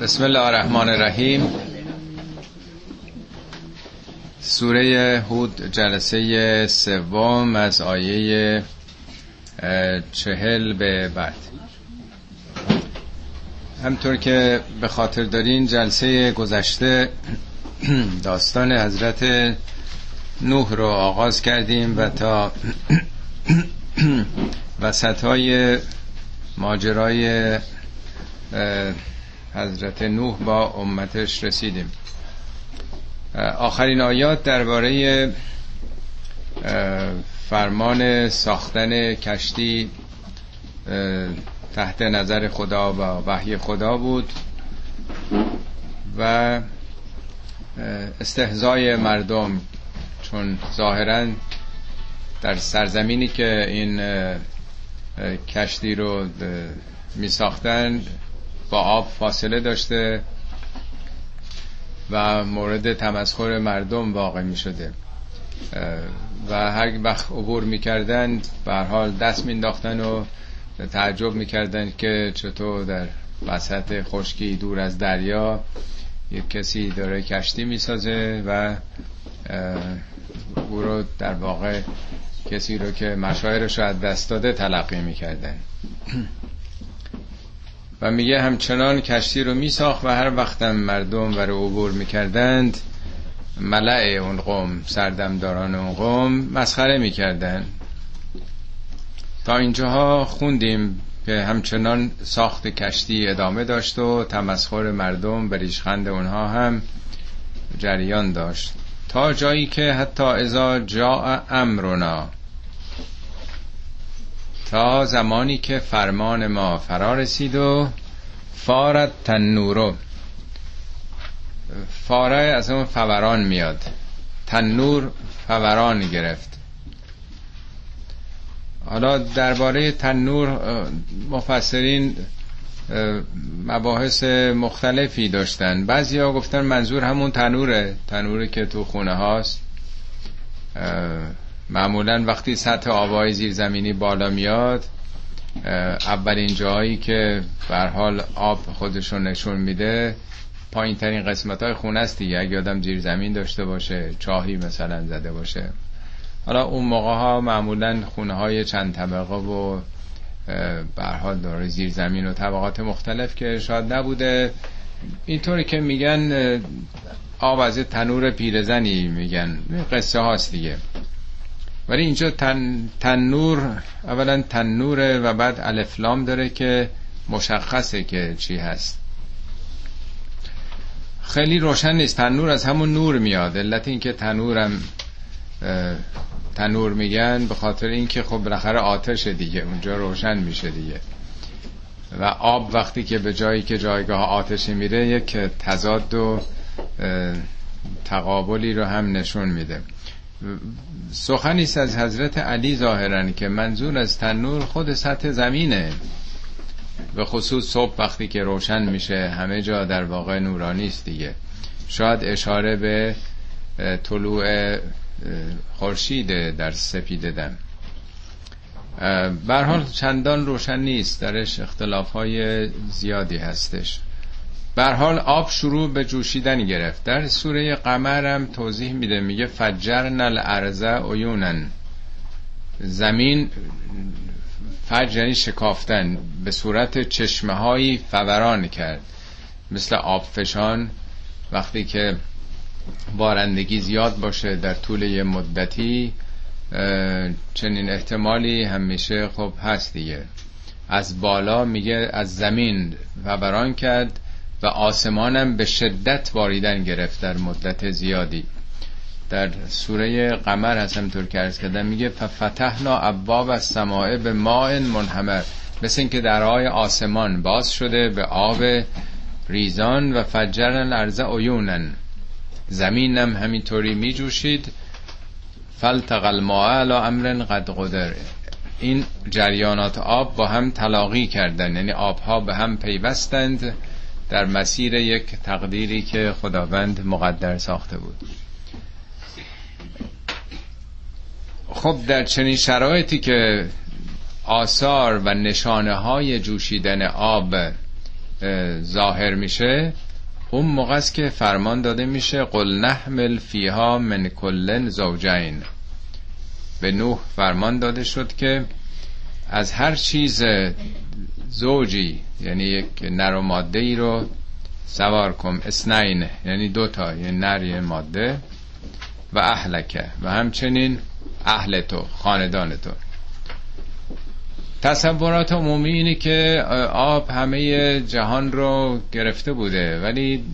بسم الله الرحمن الرحیم. سوره هود جلسه سوم از آیه چهل به بعد. همطور که به خاطر دارین جلسه گذشته داستان حضرت نوح رو آغاز کردیم و تا وسط های ماجرای حضرت نوح با امتش رسیدیم. آخرین آیات درباره فرمان ساختن کشتی تحت نظر خدا و وحی خدا بود و استهزای مردم چون ظاهرا در سرزمینی که این کشتی رو می ساختن با آب فاصله داشته و مورد تمسخر مردم واقع می شده. و هر وقت عبور می‌کردن به حال دست مینداختن و تعجب می‌کردن که چطور در وسط خشکی دور از دریا یک کسی داره کشتی می‌سازه و او رو در واقع کسی رو که مشاعرش رو از دست داده تلقی می‌کردن و میگه همچنان کشتی رو میساخت و هر وقتم مردم ور عبور می‌کردند ملع اون قوم سردمداران اون قوم مسخره می‌کردن تا اینجاها خوندیم که همچنان ساخت کشتی ادامه داشت و تمسخر مردم به ریشخند اونها هم جریان داشت. تا جایی که حتی ازا جا امرنا تا زمانی که فرمان ما فرا رسید و فارت تنورو. فاره از اون فوران میاد. تنور فوران گرفت. حالا درباره تنور مفسرین مباحث مختلفی داشتن. بعضی ها گفتن منظور همون تنوره. تنوری که تو خونه هاست. معمولا وقتی سطح آبای زیرزمینی بالا میاد اولین جایی که بر حال آب خودشون نشون میده پایین ترین قسمت های خونه است دیگه. اگه آدم زیر زمین داشته باشه چاهی مثلا زده باشه. حالا اون موقع ها معمولا خونه های چند طبقه و حال داره زیر زمین و طبقات مختلف که شاید نبوده. اینطوری که میگن آب از تنور پیرزنی میگن. قصه هاست دیگه. ولی اینجا تن، تنور اولا تنوره و بعد الفلام داره که مشخصه که چی هست. خیلی روشن نیست. تنور از همون نور میاد. علت اینکه تنورم تنور میگن به خاطر اینکه خب بالاخره آتش دیگه. اونجا روشن میشه دیگه. و آب وقتی که به جایی که جایگاه آتش میره یک تضاد و تقابلی رو هم نشون میده. سخنی است از حضرت علی ظاهرا که منظور از تنور خود سطح زمینه. به خصوص صبح وقتی که روشن میشه همه جا در واقع نورانی است دیگه. شاید اشاره به طلوع خورشید در سپید دم. حال چندان روشن نیست درش اختلاف های زیادی هستش. حال آب شروع به جوشیدن گرفت. در سوره قمر هم توضیح میده میگه فجرن الارض عیونن زمین فجر یعنی شکافتن. به صورت چشمه هایی فوران کرد. مثل آب فشان وقتی که بارندگی زیاد باشه در طول یه مدتی چنین احتمالی همیشه خب هست دیگه. از بالا میگه از زمین فوران کرد. و آسمانم به شدت باریدن گرفت در مدت زیادی. در سوره قمر هست همطور که ارز کردم میگه ففتحنا ابواب از سماعه به ماء منحمر. مثل اینکه درهای آسمان باز شده به آب ریزان و فجرن الارض عیونن زمینم همینطوری میجوشید. فلتق الماء علی امر قد قدر. این جریانات آب با هم تلاقی کردن یعنی آبها به هم پیوستند. در مسیر یک تقدیری که خداوند مقدر ساخته بود. خب در چنین شرایطی که آثار و نشانه های جوشیدن آب ظاهر میشه اون موقع است که فرمان داده میشه قل نحمل فیها من کلن زوجین. به نوح فرمان داده شد که از هر چیز زوجی یعنی یک نر و ماده ای رو سوار کن. اسنین یعنی دوتا یعنی نر یه ماده. و اهلکه و همچنین اهل تو خاندان تو. تصورات عمومی اینه که آب همه جهان رو گرفته بوده ولی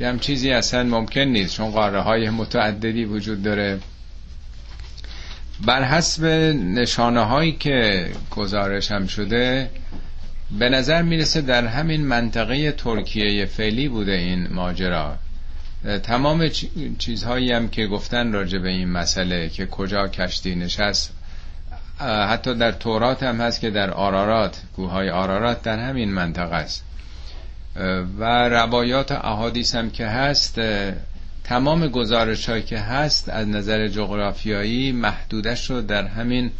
هم چیزی اصلا ممکن نیست چون قاره های متعددی وجود داره. بر حسب نشانه هایی که گزارش هم شده به نظر می‌رسه در همین منطقه ترکیه فعلی بوده این ماجرا. تمام چیزهایی هم که گفتن راجع به این مسئله که کجا کشتی نشست حتی در تورات هم هست که در آرارات کوههای آرارات در همین منطقه است. و روایات احادیث هم که هست تمام گزارش هایی که هست از نظر جغرافیایی محدودش رو در همین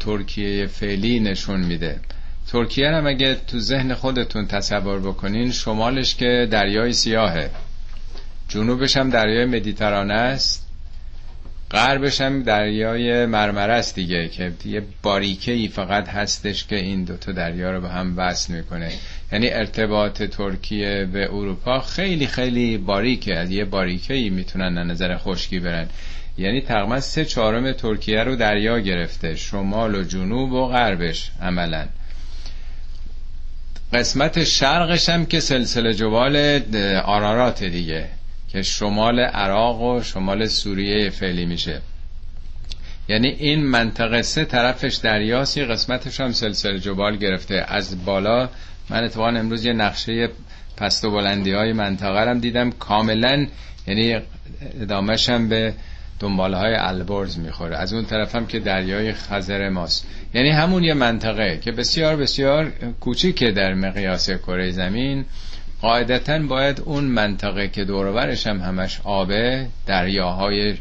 ترکیه فعلی نشون میده. ترکیه هم اگه تو ذهن خودتون تصور بکنین؟ شمالش که دریای سیاهه. جنوبش هم دریای مدیترانه است. غربش هم دریای مرمره است دیگه که یه باریکه ای فقط هستش که این دوتا دریا رو به هم وصل می‌کنه. یعنی ارتباط ترکیه به اروپا خیلی خیلی باریکه. از یه باریکه ای می‌تونن نظر خشکی برن. یعنی تقریبا سه چهارم ترکیه رو دریا گرفته. شمال و جنوب و غربش عملا. قسمت شرقش هم که سلسله جبال آرارات دیگه که شمال عراق و شمال سوریه فعلی میشه. یعنی این منطقه سه طرفش دریاسی قسمتش هم سلسله جبال گرفته. از بالا من اتفاقا امروز یه نقشه پست و بلندی های منطقه هم دیدم. کاملا یعنی ادامهش هم به دنباله های البرز می‌خوره. از اون طرف هم که دریای خزر ماست. یعنی همون یه منطقه که بسیار بسیار کوچیکه در مقیاس کره زمین. قاعدتا باید اون منطقه که دورورش هم همش آبه دریاهای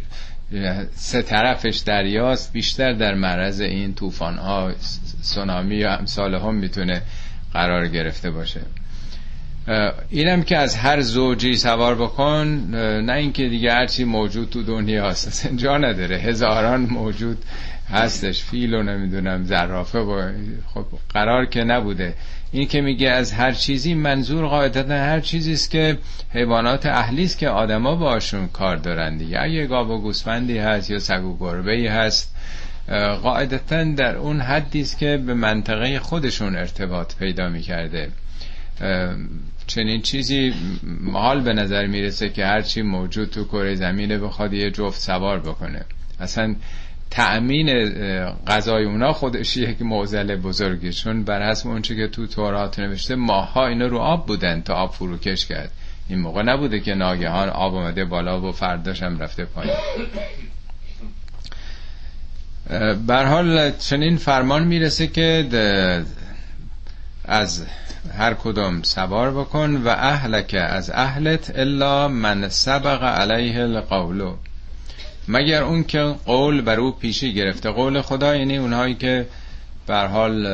سه طرفش دریاست بیشتر در معرض این طوفان ها سونامی یا امثال هم می‌تونه قرار گرفته باشه. اینم که از هر زوجی سوار بکن نه اینکه دیگه هرچی موجود تو دنیا هست. جا نداره. هزاران موجود هستش. فیل و نمی‌دونم زرافه و خب قرار که نبوده. این که میگه از هر چیزی منظور قاعدتا هر چیزی است که حیوانات اهلی است که آدما باشون کار دارن دیگه. اگه گاو و گوسفندی هست یا سگ و گربه ای هست قاعدتا در اون حدی است که به منطقه خودشون ارتباط پیدا می‌کرده. چنین چیزی محال به نظر می‌رسه که هرچی موجود تو کره زمینه بخواد یه جفت سوار بکنه. اصلا تأمین غذای اونا خودش یک معضل بزرگی چون بر حسب اونچه که تو تورات نوشته ماها اینا رو آب بودن تا آب فروکش کرد. این موقع نبوده که ناگهان آب اومده بالا و فرداش هم رفته پایین. بر حال چنین فرمان می‌رسه که از هر کدام سوار بکن و اهلک از اهلت الا من سبق علیه القولو مگر اون که قول بر او پیشی گرفته. قول خدا یعنی اونهایی که بر حال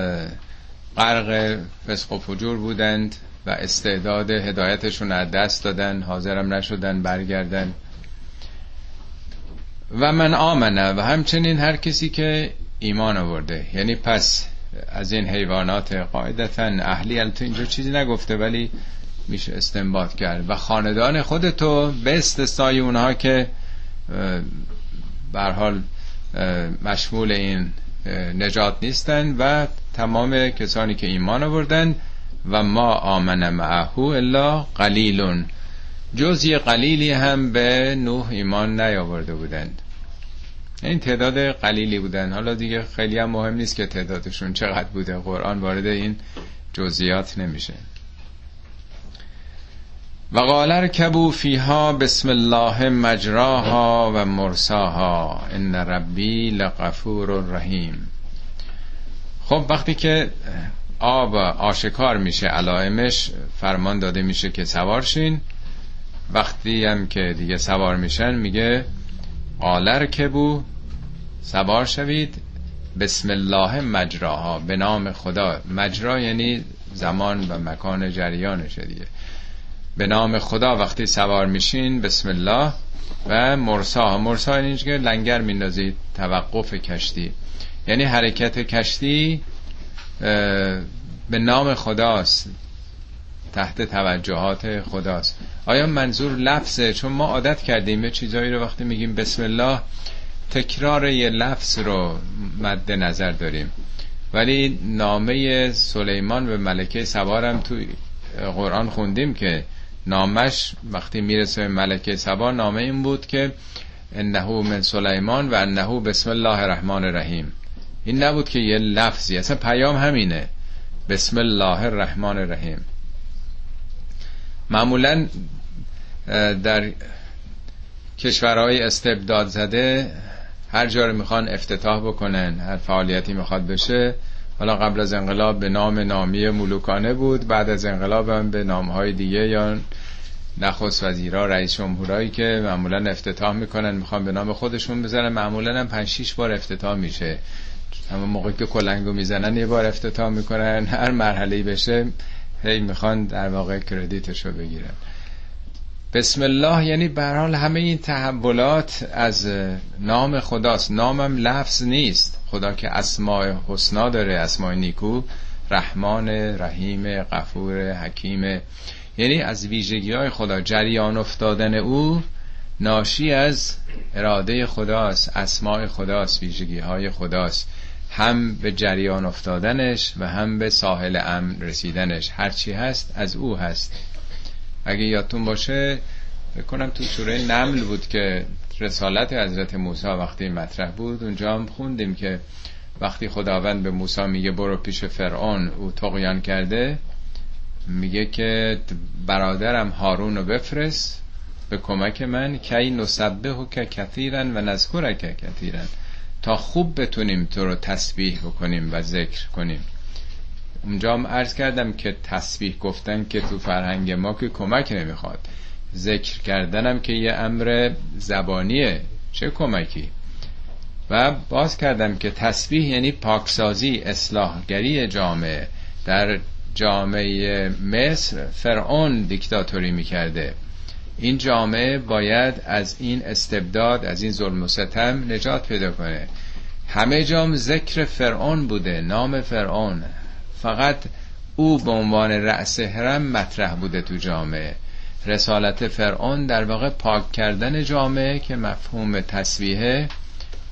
غرق فسق و فجور بودند و استعداد هدایتشون از دست دادن حاضرم نشدن برگردن. و من آمنه. و همچنین هر کسی که ایمان آورده. یعنی پس از این حیوانات قاعدتا اهلی البته اینجا چیزی نگفته ولی میشه استنباط کرد. و خاندان خودتو به استثنای اونها که بر حال مشمول این نجات نیستن و تمام کسانی که ایمان آوردن و ما آمن معهو الا قلیلون. جزی قلیلی هم به نوح ایمان نیاورده بودند. این تعداد قلیلی بودن. حالا دیگه خیلی هم مهم نیست که تعدادشون چقدر بوده. قرآن وارد این جزئیات نمیشه. و قال کبو فیها بسم الله مجراها و مرساها. ان ربی لغفور رحیم. خب وقتی که آب آشکار میشه علائمش فرمان داده میشه که سوار شین. وقتی هم که دیگه سوار میشن میگه قالر کبو سوار شوید. بسم الله مجراها به نام خدا. مجرا یعنی زمان و مکان جریانشه دیگه. به نام خدا وقتی سوار میشین بسم الله. و مرسا. مرسا این که لنگر میندازید توقف کشتی. یعنی حرکت کشتی به نام خداست. تحت توجهات خداست. آیا منظور لفظه؟ چون ما عادت کردیم یه چیزایی رو وقتی میگیم بسم الله تکرار یه لفظ رو مد نظر داریم. ولی نامه سلیمان به ملکه سوارم تو قرآن خوندیم که نامش وقتی می‌رسه به ملکه سوار نامه این بود که انه من سلیمان و انه بسم الله الرحمن الرحیم. این نبود که یه لفظی اصلا پیام همینه. بسم الله الرحمن الرحیم. معمولا در کشورهای استبداد زده هر جا رو می‌خوان افتتاح بکنن هر فعالیتی می‌خواد بشه. حالا قبل از انقلاب به نام نامی ملوکانه بود بعد از انقلاب هم به نامهای دیگه یا نخست وزیرا رئیس جمهورایی که معمولا افتتاح می‌کنن می‌خوان به نام خودشون بزنن. معمولا هم 5 6 بار افتتاح میشه. اما موقعی که کلنگو می‌زنن یه بار افتتاح می‌کنن. هر مرحله بشه هی می‌خوان در واقع کردیتشو بگیرن. بسم الله یعنی برحال همه این تحولات از نام خداست. نامم لفظ نیست. خدا که اسماء حسنا داره اسماء نیکو. رحمان رحیم غفور حکیم. یعنی از ویژگی های خدا جریان افتادن او ناشی از اراده خداست اسماء خداست ویژگی های خداست. هم به جریان افتادنش و هم به ساحل امن رسیدنش. هرچی هست از او هست. اگه یادتون باشه بکنم تو سوره نمل بود که رسالت حضرت موسی وقتی مطرح بود اونجا هم خوندیم که وقتی خداوند به موسی میگه برو پیش فرعون او تقیان کرده میگه که برادرم هارون رو بفرست به کمک من کی نسبه که کثیرن و نذکره که کثیرن. تا خوب بتونیم تو رو تسبیح بکنیم و ذکر کنیم. اونجا هم عرض کردم که تسبیح گفتن که تو فرهنگ ما که کمک نمی‌خواد. ذکر کردنم که یه امر زبانیه. چه کمکی؟ و باز کردم که تسبیح یعنی پاکسازی اصلاحگری جامعه. در جامعه مصر فرعون دیکتاتوری می‌کرده. این جامعه باید از این استبداد از این ظلم و ستم نجات پیدا کنه. همه جام ذکر فرعون بوده نام فرعون. فقط او به عنوان رأس حرم مطرح بوده تو جامعه. رسالت فرعون در واقع پاک کردن جامعه که مفهوم تصویه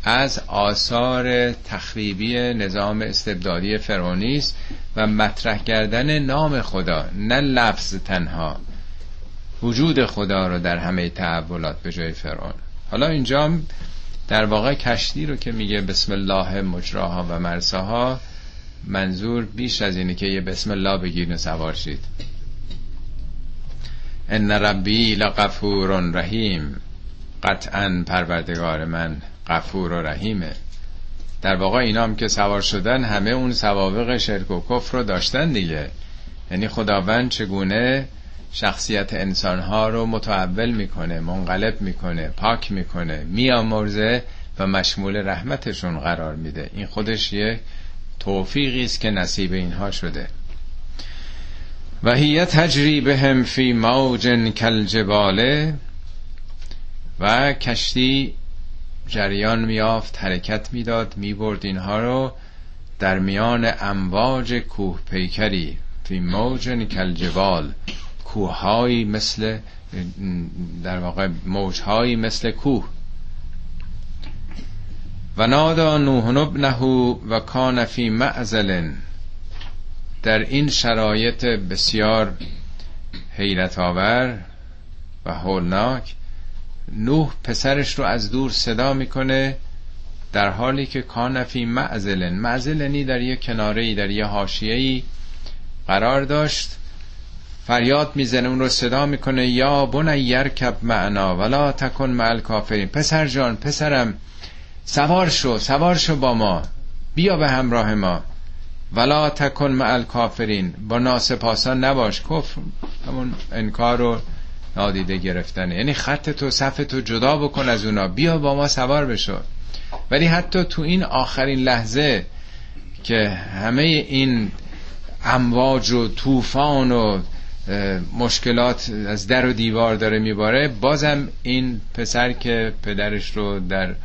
از آثار تخریبی نظام استبدادی فرعونی است و مطرح کردن نام خدا نه لفظ تنها. وجود خدا رو در همه تحولات به جای فرعون. حالا اینجا در واقع کشتی رو که میگه بسم الله مجراها و مرساها منظور بیش از اینه که یه بسم الله بگیرین سوار شید. ان ربی لغفور رحیم. قطعا پروردگار من غفور و رحیمه. در واقع اینا هم که سوار شدن همه اون سوابق شرک و کفر رو داشتن دیگه. یعنی خداوند چگونه شخصیت انسانها رو متعول می‌کنه منقلب می‌کنه پاک می‌کنه میامرزه و مشمول رحمتشون قرار میده. این خودش یه توفیقی است که نصیب اینها شده. و هی تجری بهم فی موج کالجبال و کشتی جریان میافت حرکت می‌داد می‌برد اینها رو در میان امواج کوه پیکری فی موج کالجبال کوههایی مثل در واقع موجهایی مثل کوه. و نادا نوح ابنه و کان فی معزل در این شرایط بسیار حیرت آور و هولناک نوح پسرش رو از دور صدا می‌کنه در حالی که کان فی معزل معزلنی در یه کناره در یه حاشیه‌ای قرار داشت. فریاد می‌زنه اون رو صدا می‌کنه یا بن یرکب معنا ولا تکن مع کافرین پسر جان پسرم سوار شو سوار شو با ما. بیا به همراه ما. ولا تکن مع کافرین با ناسپاسان نباش. کفر همون انکار رو نادیده گرفتنه یعنی خط تو صف تو جدا بکن از اونا. بیا با ما سوار بشو. ولی حتی تو این آخرین لحظه که همه این امواج و طوفان و مشکلات از در و دیوار داره میباره بازم این پسر که پدرش رو در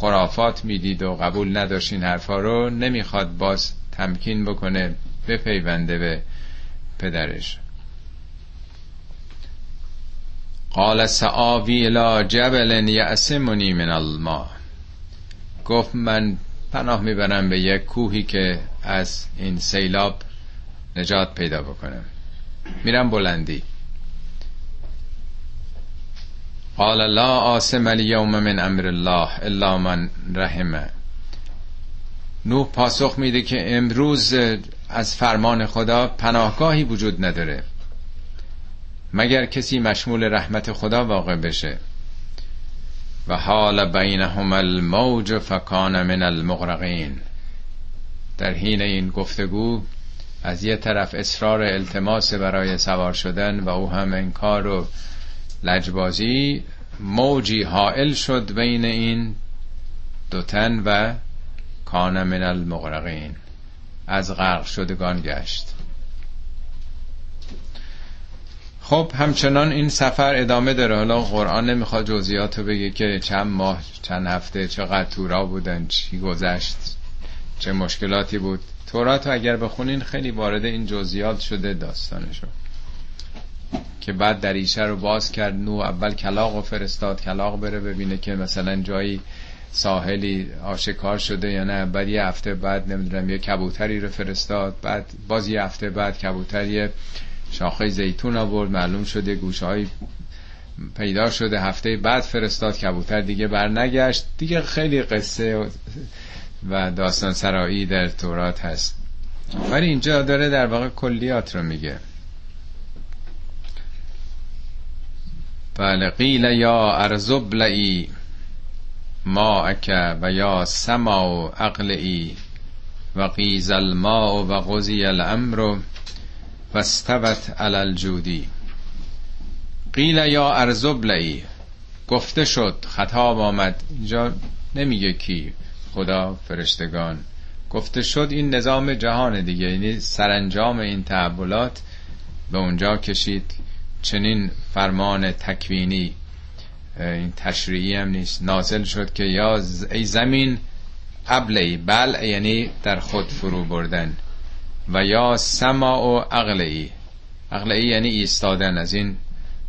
خرافات می‌دید و قبول نداشت این حرفا رو نمی‌خواد باز تمکین بکنه بپیونده به پدرش. قال سعاوی الى جبل یعصمنی من الماء. گفت من پناه می‌برم به یک کوهی که از این سیلاب نجات پیدا بکنم میرم بلندی. قال لا آسم اليوم من امر الله الا من رحمه. نوح پاسخ میده که امروز از فرمان خدا پناهگاهی وجود نداره. مگر کسی مشمول رحمت خدا واقع بشه؟ و حال بینهم الموج فکان من المغرقین. در حین این گفتگو از یه طرف اصرار التماس برای سوار شدن و او هم انکار و لجبازی موجی حائل شد بین این دو تن و کان من المغرقین. از غرق شدگان گشت. خب همچنان این سفر ادامه داره. حالا قرآن نمی‌خواد جزئیات رو بگه که چند ماه چند هفته چقدر تورا بودن چی گذشت چه مشکلاتی بود. تورات اگر بخونین خیلی وارد این جزئیات شده داستانشو. که بعد دریشه رو باز کرد نو اول کلاق و فرستاد کلاق بره ببینه که مثلا جایی ساحلی آشکار شده یا نه. بعد یه هفته بعد نمی‌دونم یه کبوتری رو فرستاد. بعد باز یه هفته بعد کبوتری شاخه زیتون آورد. معلوم شده گوشه های پیدا شده. هفته بعد فرستاد کبوتر دیگه برنگشت. دیگه خیلی قصه و داستان سرایی در تورات هست. ولی اینجا داره در واقع کلیات رو میگه. بله قیل یا ارزب لئی ما اکه و یا سما و اقلئی و قیز الماء و غزی الامر و استوت الجودی قیل یا ارزب لئی گفته شد خطاب آمد. اینجا نمیگه کی خدا فرشتگان. گفته شد این نظام جهان دیگه یعنی سرانجام این تحولات به اونجا کشید. چنین فرمان تکوینی این تشریعی هم نیست. نازل شد که یا ای زمین ابلی بل یعنی در خود فرو بردن. و یا سما و اقلی اقلی یعنی ایستادن از این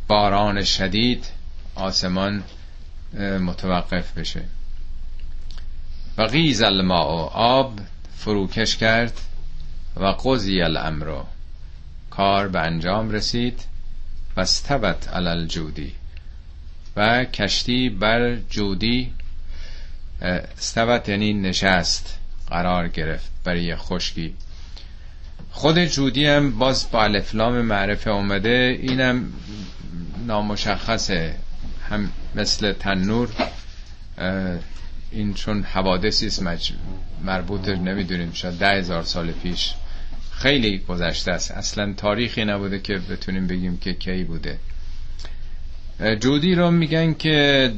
باران شدید آسمان متوقف بشه. و غیز الماء آب فروکش کرد و قضی الامر. کار به انجام رسید. و استوت علی الجودی. و کشتی بر جودی استوت یعنی نشست قرار گرفت برای خشکی. خود جودی هم باز با الفلام معرفه اومده اینم نامشخصه. هم مثل تنور این چون حوادثی است مربوط نمی‌دونیم شاید ده هزار سال پیش. خیلی گذشته است. اصلا تاریخی نبوده که بتونیم بگیم که کی بوده. جودی رو میگن که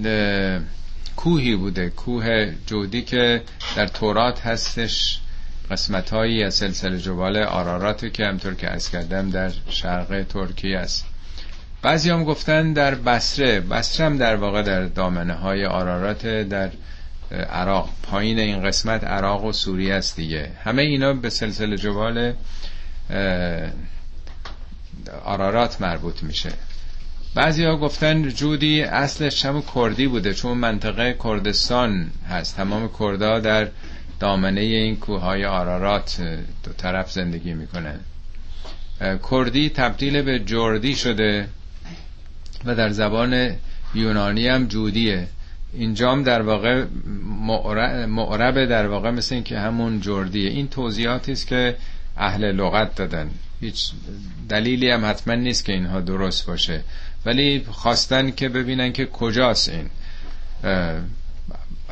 کوهی بوده. کوه جودی که در تورات هستش. قسمت هایی از سلسله جبال آرارات که همطور که از کردم در شرق ترکیه است. بعضی هم گفتن در بسره بسره هم در واقع در دامنه های آرارات در عراق. پایین این قسمت عراق و سوریه است دیگه. همه اینا به سلسله جبال آرارات مربوط میشه. بعضی ها گفتن جودی اصلش چم کردی بوده چون منطقه کردستان هست. تمام کردها در دامنه این کوههای آرارات دو طرف زندگی می‌کنن. کردی تبدیل به جردی شده و در زبان یونانی هم جودیه. اینجام در واقع معرب در واقع مثل این که همون جردیه. این توضیحاتی است که اهل لغت دادن. هیچ دلیلی هم حتما نیست که اینها درست باشه. ولی خواستن که ببینن که کجاست این.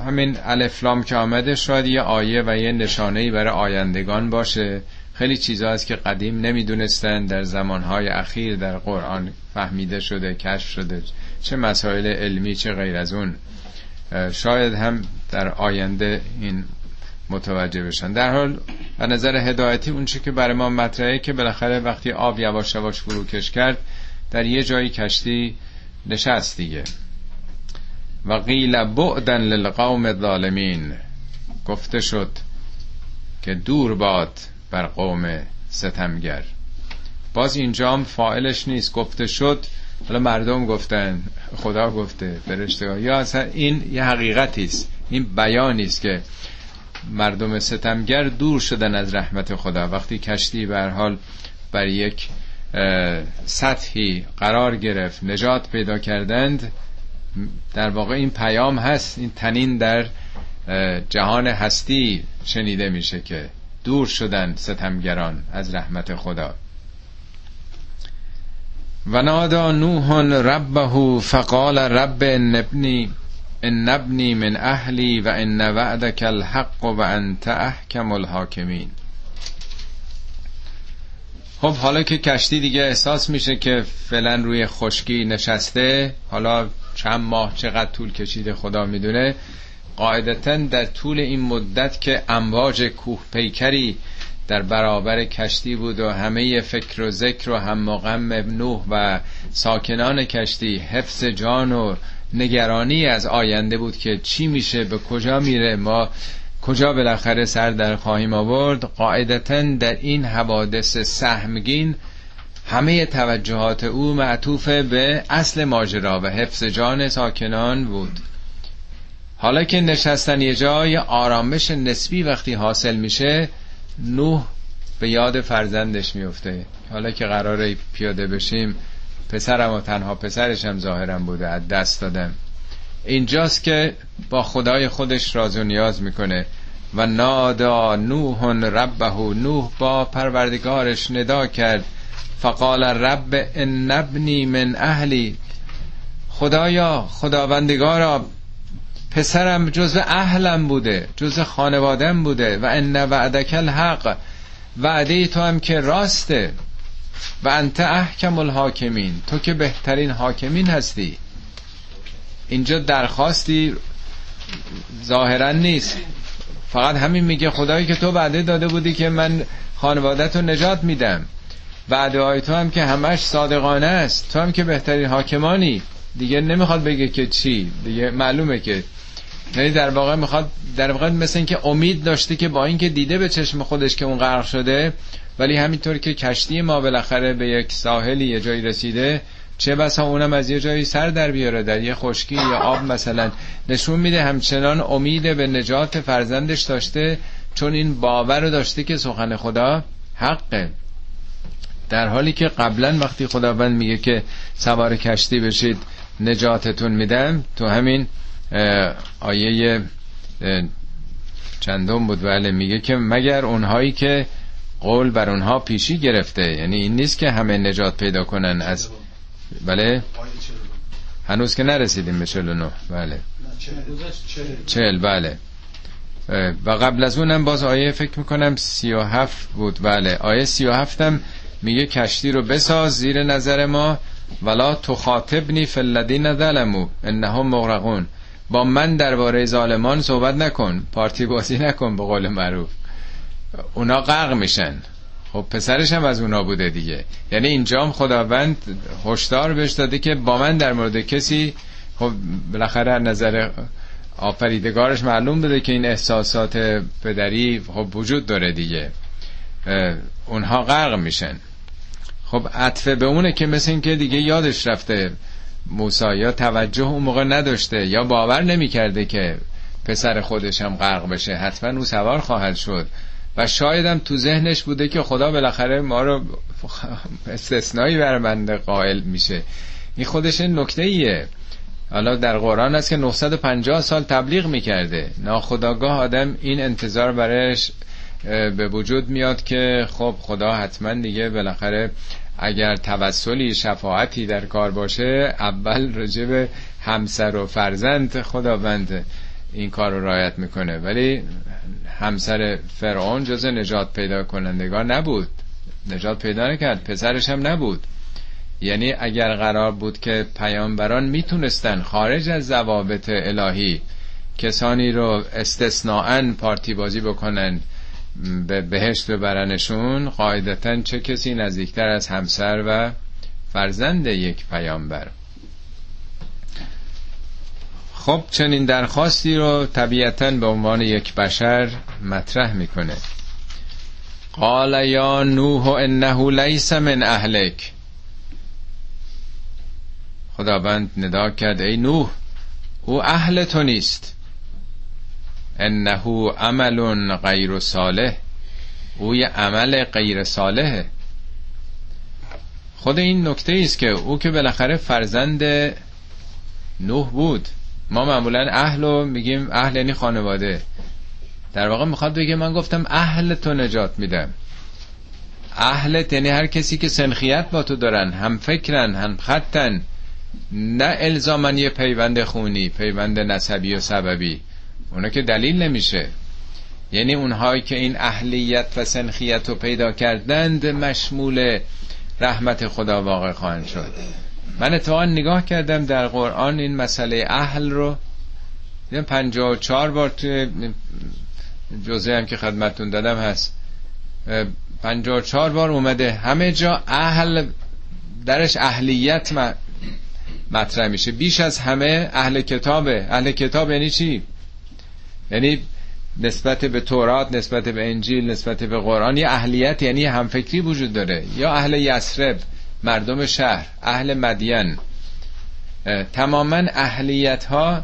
همین الفلام که آمده شاید یه آیه و یه نشانهی برای آیندگان باشه. خیلی چیزا هست که قدیم نمی‌دونستن در زمانهای اخیر در قرآن فهمیده شده کشف شده چه مسائل علمی چه غیر از اون. شاید هم در آینده این متوجه بشن. در حال به نظر هدایتی اون که برای ما مطرحه که بالاخره وقتی آب یواش یواش فروکش کرد در یه جایی کشتی نشست دیگه. و قیل بعدن للقوم الظالمین. گفته شد که دور باد بر قوم ستمگر. باز اینجام فائلش نیست. گفته شد حالا مردم گفتن خدا گفته فرشته یا اصلا این یه حقیقتی است. این بیانی است که مردم ستمگر دور شدن از رحمت خدا. وقتی کشتی به حال بر یک سطحی قرار گرفت نجات پیدا کردند در واقع این پیام هست این تنین در جهان هستی شنیده میشه که دور شدن ستمگران از رحمت خدا. و نادا نوح ربه فقال رب نبنی ان نبنی من اهلی و ان وعدک الحق و انت احکم الحاکمین خب حالا که کشتی دیگه احساس میشه که فعلا روی خشکی نشسته حالا چند ماه چقدر طول کشیده خدا می‌دونه. قاعدتا در طول این مدت که امواج کوه پیکری در برابر کشتی بود و همه فکر و ذکر و هم مقم نوح و ساکنان کشتی حفظ جان و نگرانی از آینده بود که چی میشه به کجا میره. ما کجا بالاخره سر در خواهیم آورد؟ قاعدتا در این حوادث سهمگین همه توجهات او معطوف به اصل ماجرا و حفظ جان ساکنان بود. حالا که نشستن یه جای آرامش نسبی وقتی حاصل میشه نوح به یاد فرزندش میفته. حالا که قراره پیاده بشیم پسرم و تنها پسرشم ظاهرم بوده از دست دادم. اینجاست که با خدای خودش راز و نیاز می‌کنه. و نادا نوح ربه نوح با پروردگارش ندا کرد. فقال رب ان نبنی من اهلی. خدایا خداوندگارا پسرم جز اهلم بوده جز خانوادم بوده. و ان وعدک الحق وعده تو هم که راسته. و انت احکم الحاکمین تو که بهترین حاکمین هستی. اینجا درخواستی ظاهرا نیست. فقط همین میگه خدایی که تو وعده داده بودی که من خانوادت رو نجات میدم. وعده های تو هم که همش صادقانه است. تو هم که بهترین حاکمانی. دیگه نمی‌خواد بگه که چی. دیگه معلومه که یعنی در واقع می‌خواد در واقع مثل اینکه امید داشته که با اینکه دیده به چشم خودش که اون غرق شده ولی همینطور که کشتی ما بالاخره به یک ساحلی یه جایی رسیده چه بسا اونم از یه جایی سر در بیاره در یه خشکی یا آب مثلا. نشون میده همچنان امید به نجات فرزندش داشته چون این باور رو داشته که سخن خدا حقه. در حالی که قبلا وقتی خداوند میگه که سوار کشتی بشید نجاتتون میدم تو همین آیه چندم بود؟ بله میگه که مگر اونهایی که قول بر اونها پیشی گرفته یعنی این نیست که همه نجات پیدا کنن از بله؟ هنوز که نرسیدیم به 49 بله. چل بله. و قبل از اونم باز آیه فکر می‌کنم سی و هفت بود. بله. آیه سی و هفتم میگه کشتی رو بساز زیر نظر ما ولا تخاطبنی فلدین ظلمو انهم مغرقون. با من درباره ظالمان صحبت نکن پارتی بازی نکن به قول معروف. اونا غرق میشن. خب پسرش هم از اونا بوده دیگه. یعنی اینجام خداوند هشدار بهش داده که با من در مورد کسی خب بالاخره نظر آفریدگارش معلوم بده که این احساسات پدری خب وجود داره دیگه. اونها غرق میشن. خب عطفه به اونه که مثل این که دیگه یادش رفته موسا یا توجه اون موقع نداشته یا باور نمی‌کرده که پسر خودش هم غرق بشه حتما او سوار خواهد شد. و شایدم تو ذهنش بوده که خدا بالاخره ما رو استثنایی بر بنده قائل میشه. این خودش نکته ایه حالا در قرآن است که 950 سال تبلیغ می‌کرده. ناخداگاه آدم این انتظار برش به وجود میاد که خب خدا حتما دیگه بالاخره اگر توسلی شفاعتی در کار باشه اول رجب همسر و فرزند خداوند این کار رو رایت می‌کنه. ولی همسر فرعون جز نجات پیدا کنندگان نبود. نجات پیدا نکرد. پسرش هم نبود. یعنی اگر قرار بود که پیامبران می‌تونستن خارج از ضوابط الهی کسانی رو استثناعا پارتی بازی بکنن به بهشت ببرنشون قاعدتا چه کسی نزدیکتر از همسر و فرزند یک پیامبر. خب چنین درخواستی رو طبیعتا به عنوان یک بشر مطرح می‌کنه. قال یا نوح انه لیس من اهلک. خداوند ندا کرد ای نوح او اهل تو نیست. انه عمل غیر صالح. او یه عمل غیر صالحه خود این نکته است که او که بالاخره فرزند نوح بود. ما معمولا اهل رو میگیم اهل یعنی خانواده. در واقع می‌خواد بگه من گفتم اهل تو نجات میدم. اهلت یعنی هر کسی که سنخیت با تو دارن هم فکرن هم خطن. نه الزامن یه پیوند خونی پیوند نسبی و سببی. اونا که دلیل نمیشه. یعنی اونهایی که این اهلیت و سنخیت رو پیدا کردند مشمول رحمت خدا واقع خواهند شد. من اتفاقا نگاه کردم در قرآن این مسئله اهل رو. پنجاه و چهار بار توی جزه هم که خدمتون دادم هست. پنجاه و چهار بار اومده. همه جا اهل درش اهلیت مطرح میشه. بیش از همه اهل کتابه. اهل کتاب یعنی چی؟ یعنی نسبت به تورات نسبت به انجیل نسبت به قرآن یه اهلیت یعنی همفکری وجود داره. یا اهل یسرب مردم شهر اهل مدین. تماما اهلیت ها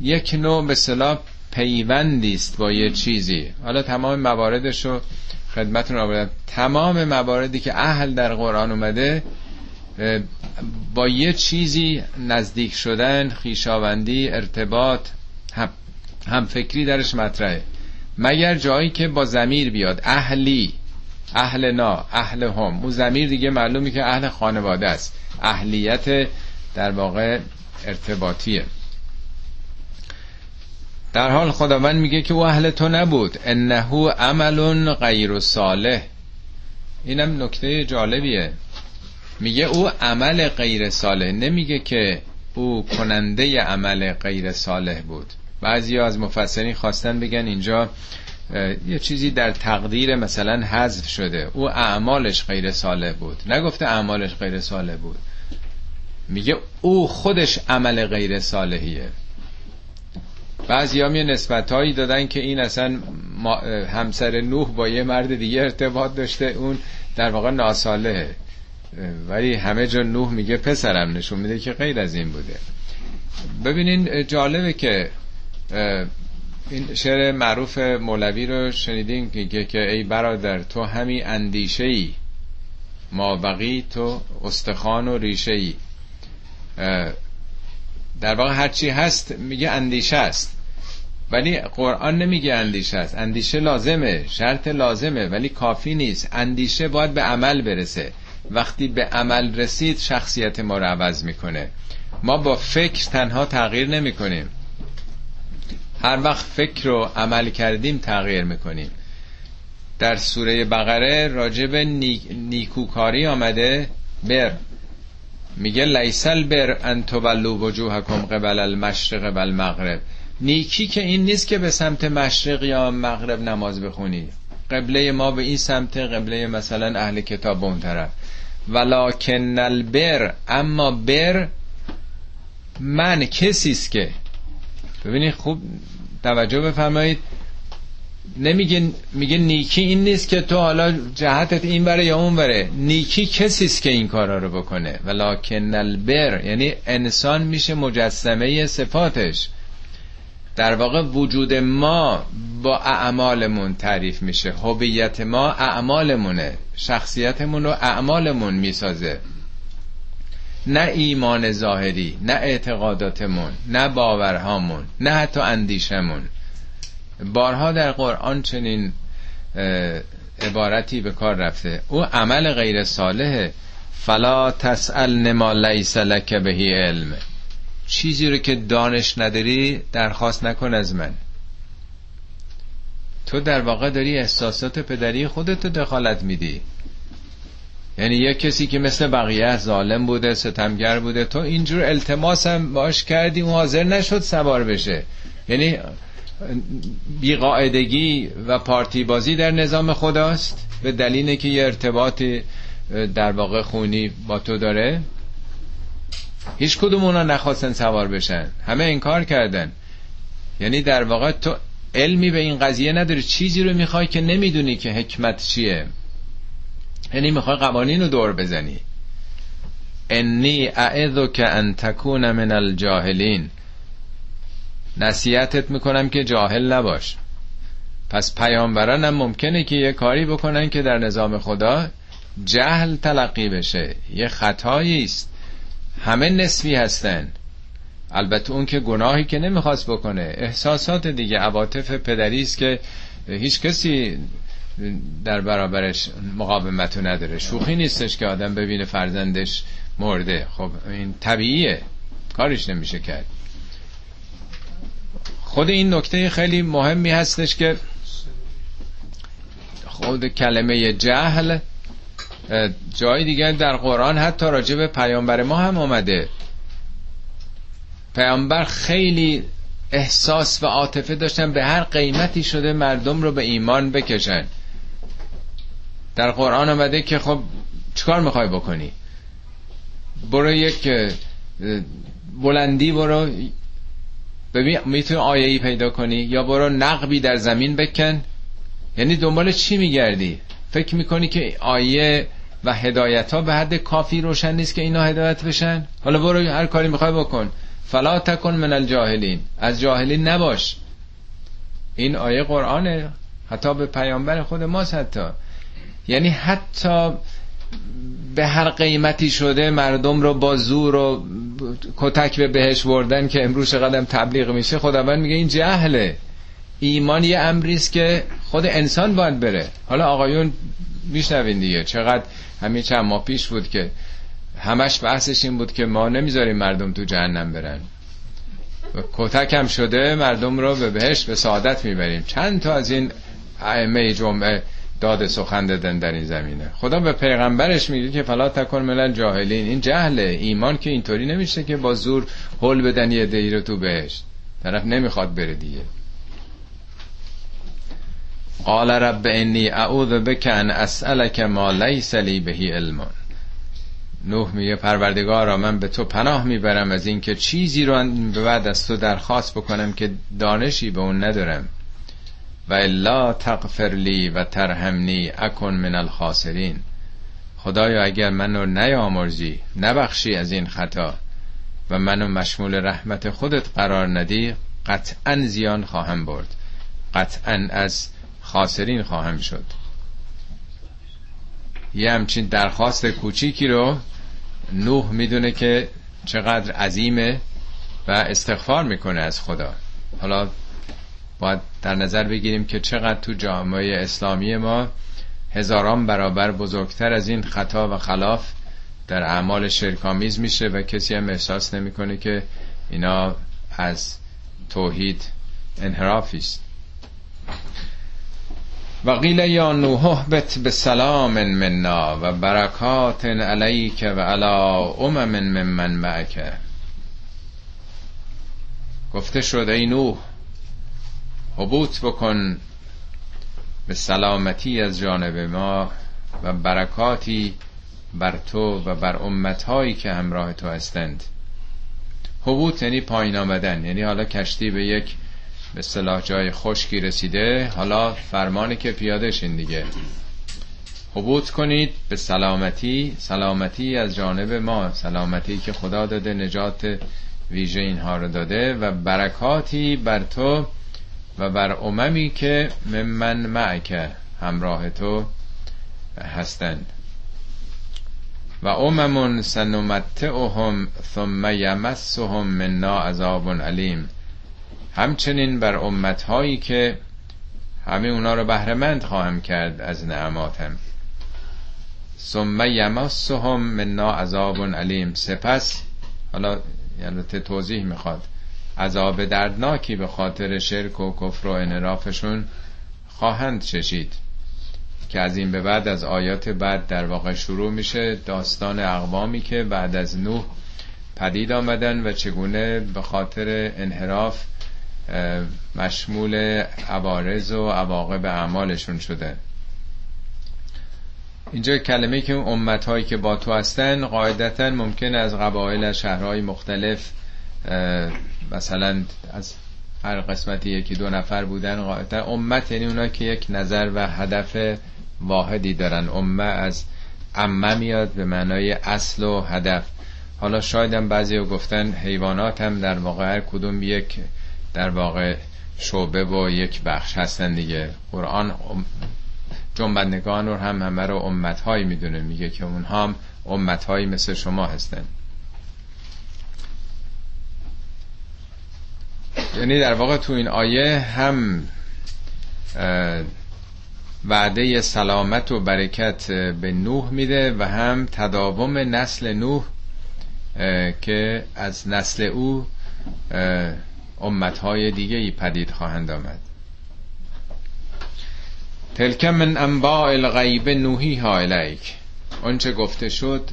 یک نوع به صلاح پیوندی است با یه چیزی. حالا تمام مواردش رو خدمتون آوردم. تمام مواردی که اهل در قرآن اومده با یه چیزی نزدیک شدن خیشاوندی ارتباط هم, فکری درش مطرحه. مگر جایی که با زمیر بیاد. اهلی. اهل نا. اهل هم. اون زمیر دیگه معلومی که اهل خانواده است. اهلیت در واقع ارتباطیه. در حال خداوند میگه که او اهل تو نبود. انه عمل غیر صالح. اینم نکته جالبیه. میگه او عمل غیر صالح. نمیگه که او کننده عمل غیر صالح بود. بعضی از مفسرین خواستن بگن اینجا یه چیزی در تقدیر مثلا حذف شده. او اعمالش غیر صالح بود. نگفته اعمالش غیر صالح بود. میگه او خودش عمل غیر صالحیه. بعضی هم یه نسبت هایی دادن که این اصلا همسر نوح با یه مرد دیگه ارتباط داشته. اون در واقع ناسالهه ولی همه جا نوح میگه پسرم نشون میده که غیر از این بوده. ببینین جالبه که این شعر معروف مولوی رو شنیدین که که ای برادر تو همی اندیشه ای ما بقی تو استخوان و ریشه ای در واقع هرچی هست میگه اندیشه است. ولی قرآن نمیگه اندیشه است. اندیشه لازمه شرط لازمه ولی کافی نیست. اندیشه باید به عمل برسه. وقتی به عمل رسید شخصیت ما رو عوض می‌کنه. ما با فکر تنها تغییر نمی‌کنیم. هر وقت فکر رو عمل کردیم تغییر می‌کنیم. در سوره بقره راجب نیکوکاری آمده. بر. میگه لیسل بر ان تولوا وجوهکم قبل المشرق و المغرب نیکی که این نیست که به سمت مشرق یا مغرب نماز بخونی. قبله ما به این سمت قبله مثلا اهل کتاب اون طرف. ولکن البر. اما بر من کسی است که ببینید خوب توجه بفرمایید. نمیگه میگه نیکی این نیست که تو حالا جهتت این بره یا اون بره نیکی کسی است که این کارا رو بکنه. ولکن البر یعنی انسان میشه مجسمه صفاتش. در واقع وجود ما با اعمالمون تعریف میشه. هویت ما اعمالمونه. شخصیتمون رو اعمالمون می‌سازه. نه ایمان ظاهری نه اعتقاداتمون نه باورهامون نه حتی اندیشمون بارها در قرآن چنین عبارتی به کار رفته. او عمل غیر صالحه فلا تسأل نما لیس لک بهی علم. چیزی رو که دانش نداری درخواست نکن از من. تو در واقع داری احساسات پدری خودتو دخالت میدی. یعنی یک کسی که مثل بقیه ظالم بوده ستمگر بوده. تو اینجور التماس هم باش کردی اون حاضر نشد سوار بشه. یعنی بیقاعدگی و پارتی بازی در نظام خداست. به دلیل که یه ارتباط در واقع خونی با تو داره. هیچ کدوم اونا نخواستن سوار بشن. همه انکار کردن. یعنی در واقع تو علمی به این قضیه نداری. چیزی رو می‌خوای که نمی‌دونی که حکمت چیه. یعنی می‌خوای قوانین رو دور بزنی. انی اعذو که ان تکون من الجاهلین. نصیحتت می‌کنم که جاهل نباش. پس پیامبران هم ممکنه که یه کاری بکنن که در نظام خدا جهل تلقی بشه. یه خطایی است. همه نسبی هستن. البته اون که گناهی که نمی‌خواست بکنه احساسات دیگه عواطف پدری است که هیچ کسی در برابرش مقاومتو نداره. شوخی نیستش که آدم ببینه فرزندش مرده. خب این طبیعیه. کارش نمیشه کرد. خود این نکته خیلی مهمی هستش که خود کلمه جهل جای دیگه در قرآن حتی راجع به پیامبر ما هم آمده. پیامبر خیلی احساس و عاطفه داشتن به هر قیمتی شده مردم رو به ایمان بکشن. در قرآن آمده که خب چیکار می‌خوای بکنی؟ برو یک بلندی برو. ببین می‌تونی آیه ای پیدا کنی یا برو نقبی در زمین بکن. یعنی دنبال چی میگردی؟ فکر می‌کنی که آیه و هدایت ها به حد کافی روشن نیست که اینا هدایت بشن؟ حالا برو هر کاری می‌خوای بکن. فلا تکن من الجاهلین. از جاهلین نباش. این آیه قرآنه. حتی به پیامبر خود ماست حتی. یعنی حتی به هر قیمتی شده مردم رو با زور و کتک به بهش بردن که امروز قدم تبلیغ میشه خداوند میگه این جهله ایمان یه امریست که خود انسان باید بره. حالا آقایون میشنوین دیگه چقدر همین چند ماه پیش بود که همش بحثش این بود که ما نمی‌ذاریم مردم تو جهنم برن. کتک هم شده مردم رو به بهش به سعادت می‌بریم. چند تا از این ائمه جمعه داد سخن دادن در این زمینه. خدا به پیغمبرش میگه که فلا تکن ملل جاهلین این جهله ایمان که اینطوری نمیشه که با زور حل بدن یه دی رو تو بهش طرف نمی‌خواد بره دیگه. قال رب انی اعوذ بک ان اسالک ما لیس لی بهی علم. نوح میگه پروردگارا من به تو پناه می‌برم از اینکه چیزی رو بعد از تو درخواست بکنم که دانشی به اون ندارم. و الا تغفر لی و ترحمنی اکن من الخاسرین. خدایا اگر منو نیامرزی نبخشی از این خطا و منو مشمول رحمت خودت قرار ندی قطعا زیان خواهم برد. قطعا از خاسرین خواهم شد. یه همچین درخواست کوچیکی رو نوح می‌دونه که چقدر عظیمه و استغفار می‌کنه از خدا. حالا باید در نظر بگیریم که چقدر تو جامعه اسلامی ما هزاران برابر بزرگتر از این خطا و خلاف در اعمال شرکامیز میشه و کسی هم احساس نمی‌کنه که اینا از توحید انحرافی است. و قیل یا نوح بت به سلام منا و برکات علیک و علا امم من من معک. گفته شد ای نوح حبوط بکن به سلامتی از جانب ما و برکاتی بر تو و بر امتهایی که همراه تو هستند. حبوط یعنی پایین آمدن یعنی حالا کشتی به یک به صلاح جای خشکی رسیده حالا فرمانی که پیاده شین دیگه. حبوط کنید به سلامتی سلامتی از جانب ما سلامتی که خدا داده نجات ویژه اینها رو داده و برکاتی بر تو و بر اممی که من معک همراه تو هستند. و اممون سنمتعهم ثم یمسهم منا عذاب علیم. همچنین بر امتهایی که همه اونا رو بهرهمند خواهم کرد از نعماتم. ثم یمسهم منا عذاب علیم. سپس حالا یعنی توضیح می‌خواد. عذاب دردناکی به خاطر شرک و کفر و انرافشون خواهند چشید. که از این به بعد از آیات بعد در واقع شروع میشه داستان اقوامی که بعد از نوح پدید آمدن و چگونه به خاطر انحراف مشمول عوارض و عواقب اعمالشون شده. اینجا کلمه که امت هایی که با تو هستن قاعدتا ممکن از قبایل شهرهای مختلف مثلا از هر قسمتی یکی دو نفر بودن قاعدتا امت یعنی اونا که یک نظر و هدف واحدی دارن. امه از امه میاد به معنای اصل و هدف. حالا شاید هم بعضی گفتن حیوانات هم در واقع هر کدوم یک در واقع شعبه و یک بخش هستن دیگه. قرآن جنبندگان رو هم همه رو امتهایی می‌دونه. میگه که اونها هم امتهایی مثل شما هستن. یعنی در واقع تو این آیه هم وعده سلامت و برکت به نوح میده و هم تداوم نسل نوح که از نسل او امتهای دیگه ای پدید خواهند آمد. تلک من انباء الغیب نوحی ها الیک. اونچه گفته شد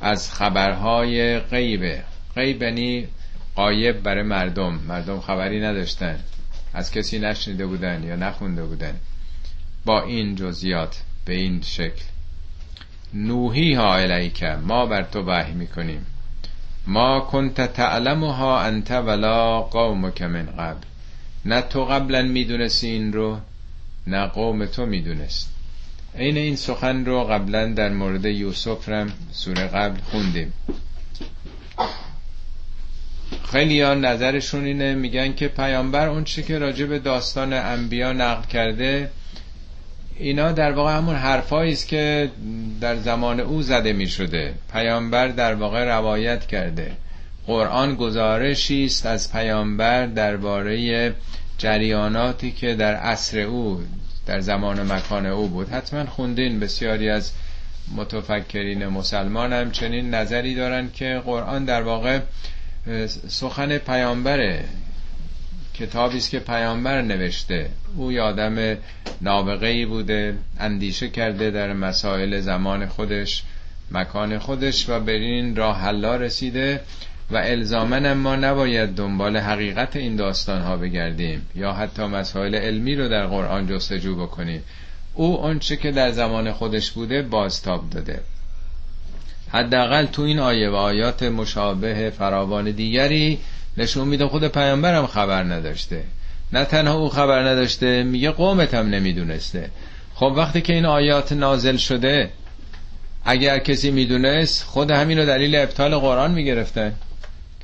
از خبرهای غیبه غیب یعنی قایب برای مردم. مردم خبری نداشتن. از کسی نشنیده بودن یا نخونده بودن. با این جزیات به این شکل. نوحی ها الیک ما بر تو وحی می‌کنیم. ما کنت تعلمها انت ولا قومک من قبل. نه تو قبلا می‌دونستی این رو نه قوم تو می‌دونست. عین این سخن رو قبلا در مورد یوسف رم سوره قبل خوندیم. خیلی ها نظرشون اینه میگن که پیامبر اون چی که راجع به داستان انبیا نقل کرده اینا در واقع همون حرفایی است که در زمان او زده می شده پیامبر در واقع روایت کرده. قرآن گزارشی است از پیامبر درباره جریاناتی که در عصر او در زمان مکان او بود. حتما خوندین بسیاری از متفکرین مسلمان هم چنین نظری دارن که قرآن در واقع سخن پیامبره کتابی است که پیامبر نوشته. او یادم نابغه ای بوده اندیشه کرده در مسائل زمان خودش مکان خودش و برین راه حلا رسیده و الزامن ما نباید دنبال حقیقت این داستان ها بگردیم یا حتی مسائل علمی رو در قرآن جستجو بکنیم. او آنچه که در زمان خودش بوده بازتاب داده. حداقل تو این آیه و آیات مشابه فراوان دیگری نشون میده خود پیامبرم خبر نداشته. نه تنها او خبر نداشته میگه قومت هم نمی‌دونسته. خب وقتی که این آیات نازل شده اگر کسی می‌دونست خود همین رو دلیل ابطال قرآن می‌گرفتن.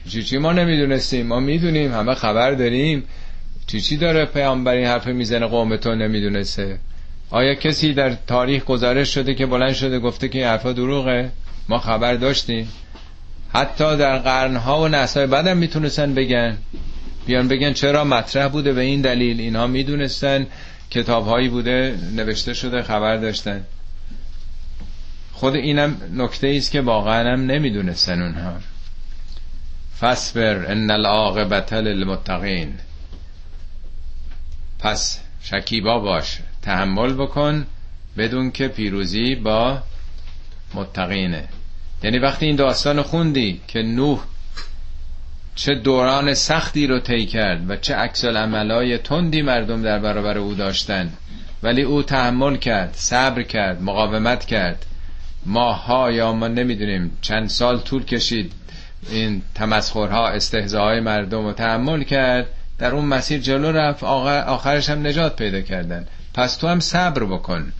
چی چی ما نمی‌دونستیم؟ ما می‌دونیم همه خبر داریم. چی چی داره پیامبر این حرف می‌زنه قومتون نمی‌دونسته؟ آیا کسی در تاریخ گزارش شده که بلند شده گفته که این حرفا دروغه؟ ما خبر داشتیم. حتی در قرنها و نسای بعدم می‌تونستن بگن. بیان بگن چرا مطرح بوده به این دلیل. اینها می‌دونستن کتابهایی بوده نوشته شده خبر داشتن. خود اینم نکته است که واقعا هم نمی‌دونستن اونها. فصبر ان العاقبت للمتقین. پس شکیبا باش تحمل بکن بدون که پیروزی با متقینه. یعنی وقتی این داستان خوندی که نوح چه دوران سختی رو طی کرد و چه عکس العملای تندی مردم در برابر او داشتن ولی او تحمل کرد صبر کرد مقاومت کرد. ماها یا ما نمی‌دونیم چند سال طول کشید. این تمسخرها استهزاهای مردم رو تحمل کرد. در اون مسیر جلو رفت آخرش هم نجات پیدا کردن. پس تو هم صبر بکن.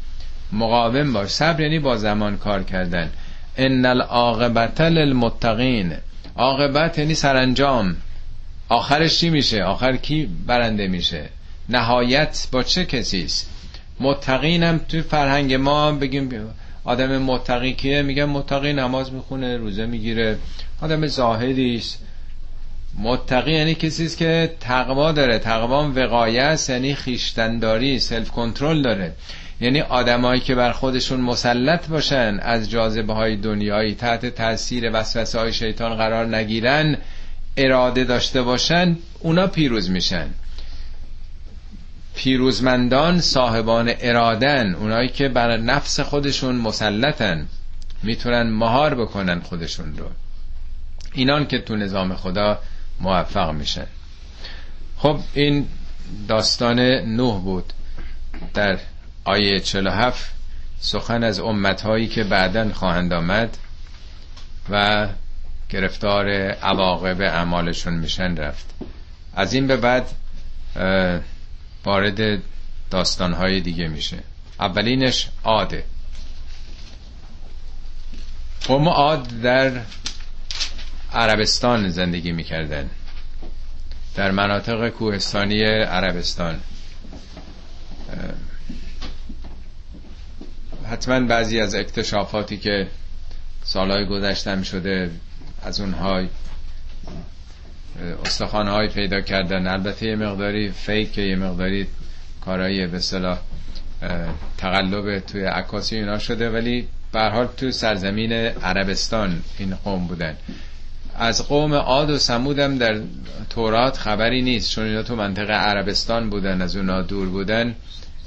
مقاوم باش. صبر یعنی با زمان کار کردن. ان العاقبت للمتقین عاقبت یعنی سرانجام آخرش چی میشه آخر کی برنده میشه نهایت با چه کسی است متقینم تو فرهنگ ما بگیم آدم متقی کیه میگن متقی نماز می‌خونه روزه می‌گیره آدم زاهدی است متقی یعنی کسی است که تقوا داره تقوا وقایه است یعنی خیشتنداری سلف کنترل داره یعنی آدمایی که بر خودشون مسلط باشن از جاذبه های دنیایی تحت تاثیر وسوسه های شیطان قرار نگیرن اراده داشته باشن اونا پیروز میشن. پیروزمندان صاحبان ارادن اونایی که بر نفس خودشون مسلطن. می‌تونن مهار بکنن خودشون رو. اینان که تو نظام خدا موفق میشن. خب این داستان نوح بود. در آیه 47 سخن از امتهایی که بعدا خواهند آمد و گرفتار عواقب اعمالشون میشن رفت. از این به بعد وارد داستانهای دیگه میشه. اولینش عاده. قوم عاد در عربستان زندگی می‌کردن. در مناطق کوهستانی عربستان. حتما بعضی از اکتشافاتی که سالهای گذشتم شده از اونها استخوانهای پیدا کردن. البته یه مقداری فیک یه مقداری کارایی به صلاح تقلب توی عکاسی اینا شده ولی به حال تو سرزمین عربستان این قوم بودن. از قوم عاد و سمودم در تورات خبری نیست چون اینا تو منطقه عربستان بودن از اونا دور بودن.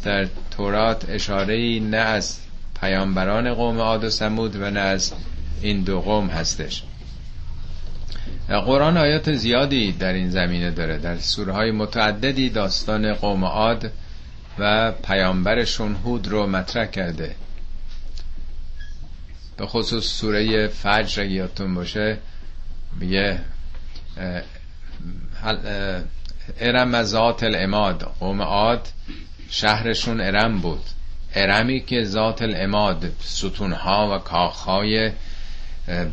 در تورات اشاره نه از پیامبران قوم عاد و سمود و نه از این دو قوم هستش. قرآن آیات زیادی در این زمینه داره در سوره های متعددی داستان قوم عاد و پیامبرشون هود رو مطرح کرده. به خصوص سوره فجر یادتون باشه میگه ارم ذات الاماد. قوم عاد شهرشون ارم بود. ارمی که ذات الاماد ستونها و کاخهای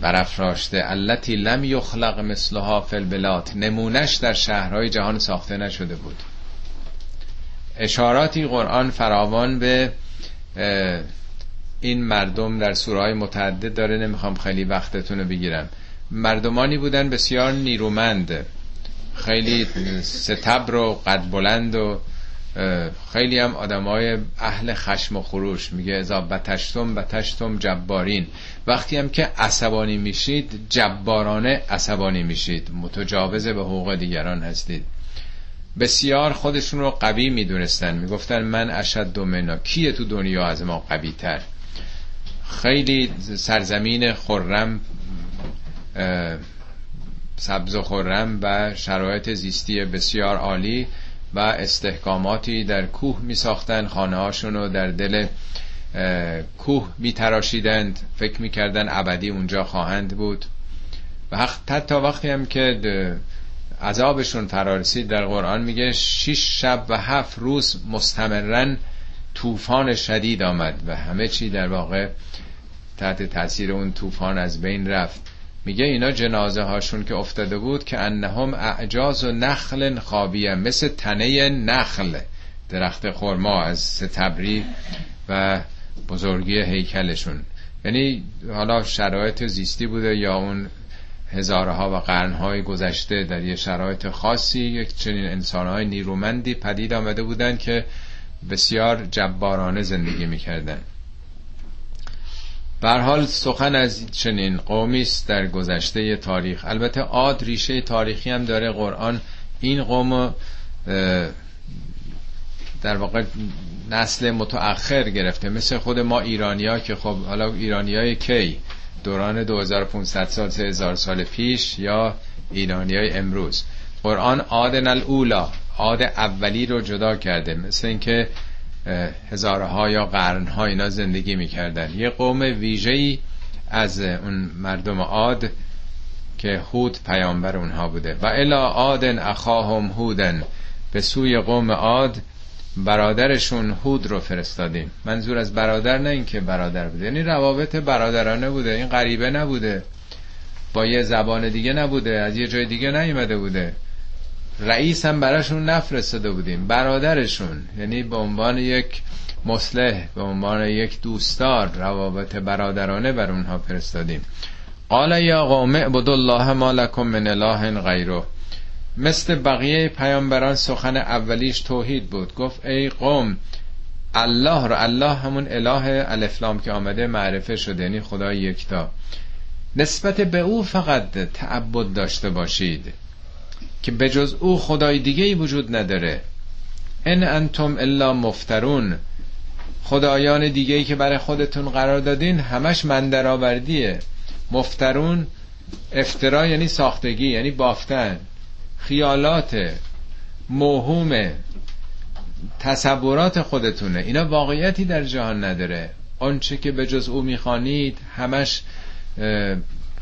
برافراشته. التي لم یخلق مثلها فی البلاد. نمونش در شهرهای جهان ساخته نشده بود. اشاراتی قرآن فراوان به این مردم در سوره متعدد داره. نمی‌خوام خیلی وقتتون رو بگیرم. مردمانی بودن بسیار نیرومند. خیلی ستبر و قد بلند و خیلی هم آدمای اهل خشم و خروش. میگه ازا بتشتم بتشتم جبارین. وقتی هم که عصبانی میشید جبارانه عصبانی میشید. متجاوز به حقوق دیگران هستید. بسیار خودشون رو قوی می‌دونستن. می‌گفتن من اشد منا. کیه تو دنیا از ما قوی تر خیلی سرزمین خرم سبز و خرم و شرایط زیستی بسیار عالی. و استحکاماتی در کوه می ساختن خانه رو در دل کوه می تراشیدند فکر می کردن ابدی اونجا خواهند بود. و حتی وقتی هم که عذابشون فرارسید در قرآن میگه شش شب و هفت روز مستمرن طوفان شدید آمد و همه چی در واقع تحت تاثیر اون طوفان از بین رفت. میگه اینا جنازه هاشون که افتاده بود که انهم اعجاز و نخل خوابیه مثل تنه نخل درخت خرما از ستبری و بزرگی هیکلشون. یعنی حالا شرایط زیستی بوده یا اون هزارها و قرنهای گذشته در یه شرایط خاصی یک چنین انسانهای نیرومندی پدید آمده بودند که بسیار جبارانه زندگی می‌کردن. بر حال سخن از چنین قومی است در گذشته تاریخ. البته عاد ریشه تاریخی هم داره. قرآن این قوم در واقع نسل متأخر گرفته. مثل خود ما ایرانیا که خب حالا ایرانیای کی؟ دوران 2500 سال 3000 سال پیش یا ایرانیای امروز. قرآن عادن الاولا عاد اولی رو جدا کرده. مثل اینکه هزارها یا قرنها اینا زندگی می‌کردن. یه قوم ویژه‌ای از اون مردم عاد که هود پیامبر اونها بوده. و الا عادن اخاهم هودن. به سوی قوم عاد برادرشون هود رو فرستادیم. منظور از برادر نه اینکه برادر بوده. یعنی روابط برادرانه بوده. این غریبه نبوده. با یه زبان دیگه نبوده. از یه جای دیگه نیومده بوده. رئیس هم براشون نفرستاده بودیم. برادرشون یعنی به عنوان یک مسلح به عنوان یک دوستدار روابط برادرانه بر اونها فرستادیم. قال یا قوم اعبدوا الله ما لكم من اله غیره. مثل بقیه پیامبران سخن اولیش توحید بود. گفت ای قوم الله رو الله همون اله الافلام که آمده معرفه شده یعنی خدای یکتا. نسبت به او فقط تعبد داشته باشید. که به جز او خدای دیگه ای وجود نداره. ان انتم الا مفترون. خدایان دیگه ای که برای خودتون قرار دادین همش مندرآوردیه مفترون افترا یعنی ساختگی یعنی بافتن. خیالات موهومه تصورات خودتونه. اینا واقعیتی در جهان نداره. آنچه که به جز او می‌خوانید همش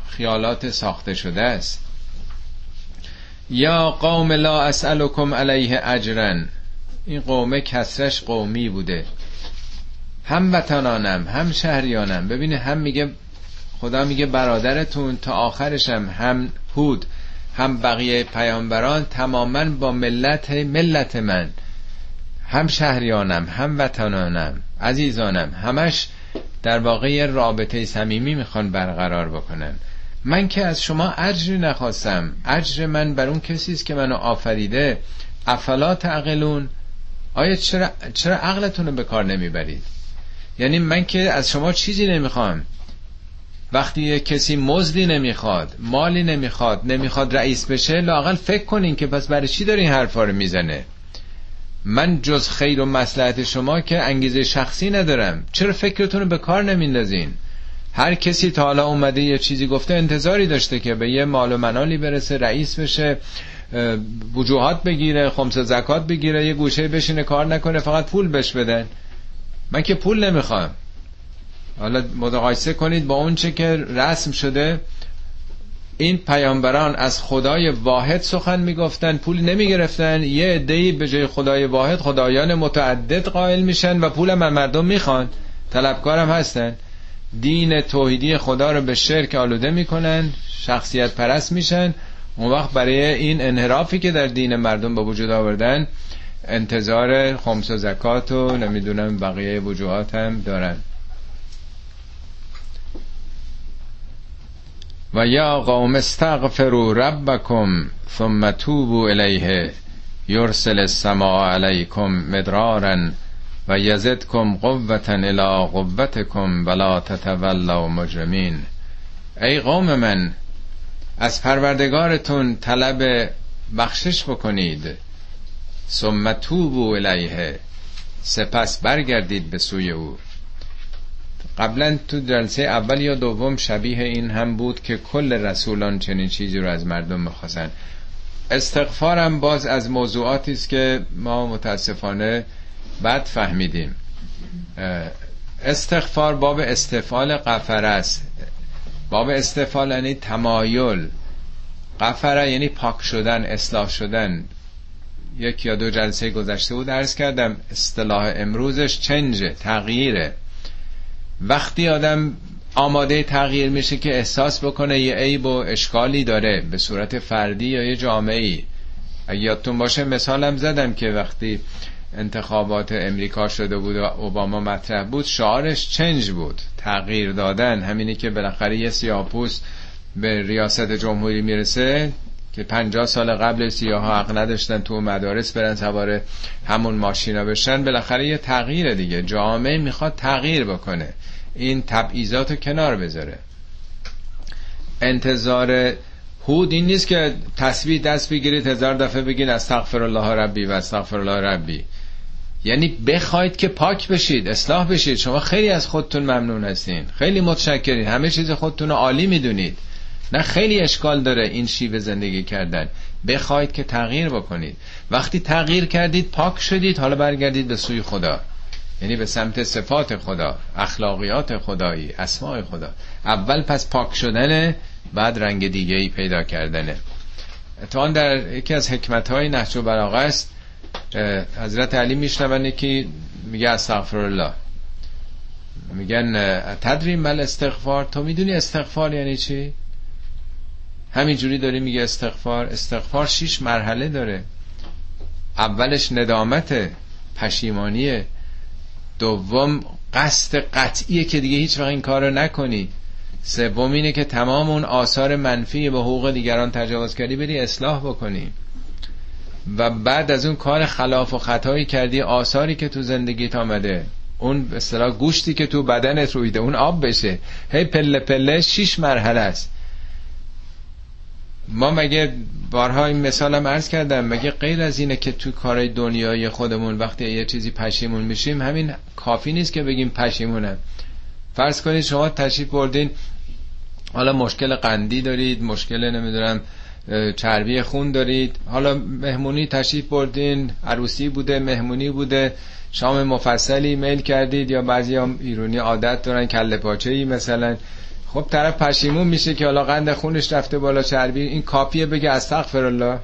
خیالات ساخته شده است. یا قوم لا اسألكم علیه اجرن. این قومه کسرش قومی بوده. هم وطنانم هم شهریانم. ببینه هم میگه خدا میگه برادرتون تا آخرشم هم هود هم بقیه پیامبران تماما با ملت ملت من. هم شهریانم هم وطنانم عزیزانم. همش در واقع رابطه صمیمی می‌خوان برقرار بکنن. من که از شما اجری نخواستم. اجر من بر اون کسی است که منو آفریده. افلا تعقلون؟ آیا چرا, چرا عقلتون رو به کار نمی‌برید؟ یعنی من که از شما چیزی نمی‌خوام. وقتی کسی مزدی نمی‌خواد مالی نمی‌خواد نمی‌خواد رئیس بشه لاقل فکر کنین که پس برای چی داری این حرفا رو می‌زنه؟ من جز خیر و مسلحت شما که انگیزه شخصی ندارم. چرا فکرتون رو به کار نمیندازین؟ هر کسی تا حالا اومده یه چیزی گفته انتظاری داشته که به یه مال و منالی برسه رئیس بشه وجوهات بگیره خمس زکات بگیره یه گوشه بشینه کار نکنه فقط پول بش بدن. من که پول نمی‌خوام. حالا متقایسه کنید با اون چه که رسم شده این پیامبران از خدای واحد سخن می‌گفتن پول نمی‌گرفتن یه عده‌ای به جای خدای واحد خدایان متعدد قائل میشن و پول من مردم می‌خوان. طلبکارم هستن. دین توحیدی خدا رو به شرک آلوده می‌کنن شخصیت پرست میشن. اون وقت برای این انحرافی که در دین مردم به وجود آوردن انتظار خمس و زکات و نمی‌دونم بقیه وجوهات هم دارن. و یا قوم استغفروا ربکم ثم توبوا الیه یرسل السماء علیکم مدرارا و یزدکم قوتا الى قوتکم ولا تتولوا مجرمین. ای قوم من از پروردگارتون طلب بخشش بکنید. ثم توبوا الیه سپس برگردید به سوی او. قبلا تو جلسه اول یا دوم شبیه این هم بود که کل رسولان چنین چیزی رو از مردم می‌خواستن. استغفارم باز از موضوعاتی است که ما متاسفانه بد فهمیدیم. استغفار باب استفال قفر است. باب استفال یعنی تمایل. قفره یعنی پاک شدن اصلاح شدن. یک یا دو جلسه گذشته بود درس کردم اصطلاح امروزش چنجه تغییره. وقتی آدم آماده تغییر میشه که احساس بکنه یه عیب و اشکالی داره به صورت فردی یا یه جامعه ای اگه یادتون باشه مثالم زدم که وقتی انتخابات امریکا شده بود و اوباما مطرح بود شعارش چنج بود. تغییر دادن. همینی که بالاخره یه سیاپوس به ریاست جمهوری می‌رسه که پنجاه سال قبل سیاه ها حق نداشتن تو مدارس برن سوار همون ماشینا بشن. بالاخره یه تغییر دیگه. جامعه می‌خواد تغییر بکنه. این تبعیضات کنار بذاره. انتظار هود این نیست که تصویر دست بگیرید هزار دفعه بگین استغفر الله ربی و استغفر الله ربی. یعنی بخواید که پاک بشید اصلاح بشید. شما خیلی از خودتون ممنون هستین. خیلی متشکرین. همه چیز خودتون عالی می‌دونید. نه خیلی اشکال داره این شیوه زندگی کردن. بخواید که تغییر بکنید. وقتی تغییر کردید پاک شدید حالا برگردید به سوی خدا. یعنی به سمت صفات خدا اخلاقیات خدایی اسماع خدا. اول پس پاک شدنه بعد رنگ دیگه ای پیدا کردنه اتفاقا در یکی از حکمت های نهج و است. حضرت علی میشنون که میگه استغفر الله میگن تدری مل استغفار؟ تو می‌دونی استغفار یعنی چی؟ همینجوری داری میگه استغفار. استغفار شیش مرحله داره. اولش ندامت پشیمانیه. دوم قصد قطعیه که دیگه هیچ وقت این کار رو نکنی. سوم اینه که تمام اون آثار منفی به حقوق دیگران تجاوز کردی بری اصلاح بکنی. و بعد از اون کار خلاف و خطایی کردی آثاری که تو زندگیت آمده اون اصطلاح گوشتی که تو بدنت رویده اون آب بشه. هی پله پله شیش مرحله است. ما مگه بارها این مثالم عرض کردم مگه غیر از اینه که تو کارهای دنیای خودمون وقتی یه چیزی پشیمون میشیم همین کافی نیست که بگیم پشیمونم. فرض کنید شما تشریف بردین حالا مشکل قندی دارید مشکل نمی‌دونم چربی خون دارید. حالا مهمونی تشریف بردین. عروسی بوده مهمونی بوده. شام مفصلی میل کردید یا بعضی هم ایرونی عادت دارن کله پاچه ای مثلا. خب طرف پشیمون میشه که حالا قند خونش رفته بالا چربی. این کافیه بگه استغفر الله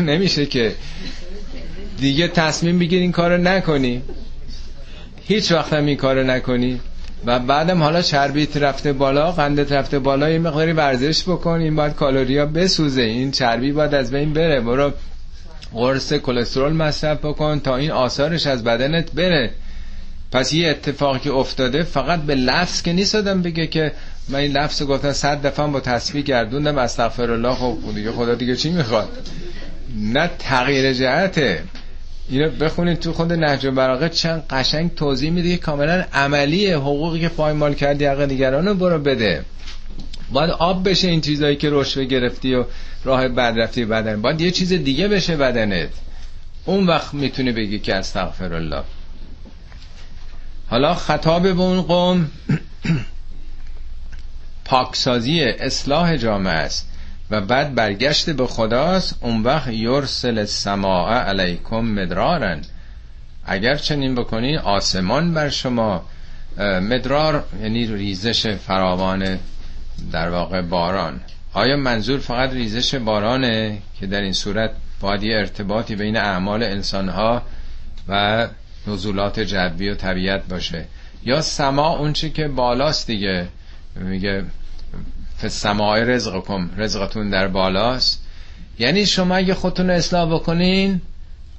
نمیشه که. دیگه تصمیم بگیر این کارو نکنی. هیچ وقت هم این کارو نکنی. و بعدم حالا چربیت رفته بالا قندت رفته بالا یه مقداری ورزش بکن این باید کالوریا بسوزه. این چربی باید از بین بره. برو قرص کلسترول مصرف بکن تا این آثارش از بدنت بره. پس یه اتفاقی که افتاده فقط به لفظ که نیست آدم بگه که من این لفظ گفتم صد دفعه با تصویح گردوندم استغفر الله خب دیگه خدا دیگه چی می‌خواد؟ نه تغییر جهته. اینو بخونید تو خود نهج براغه چند قشنگ توضیح میده که کاملا عملی حقوقی که پایمال کردی حق دیگران رو برو بده. باید آب بشه این چیزایی که رشوه گرفتی و راه بد رفتی بدن. باید یه چیز دیگه بشه بدنت. اون وقت می‌تونی بگی که استغفر الله حالا خطاب به اون قوم پاکسازی اصلاح جامعه است. و بعد برگشت به خداست اون وقت یرسل السماع علیکم مدرارن اگر چنین بکنین آسمان بر شما. مدرار یعنی ریزش فراوان در واقع باران. آیا منظور فقط ریزش بارانه که در این صورت باید یه ارتباطی بین اعمال انسانها و نزولات جدوی و طبیعت باشه؟ یا سما اون چی که بالاست دیگه؟ میگه فسمای رزقکم. رزقتون در بالاست. یعنی شما اگه خودتون اصلاح بکنین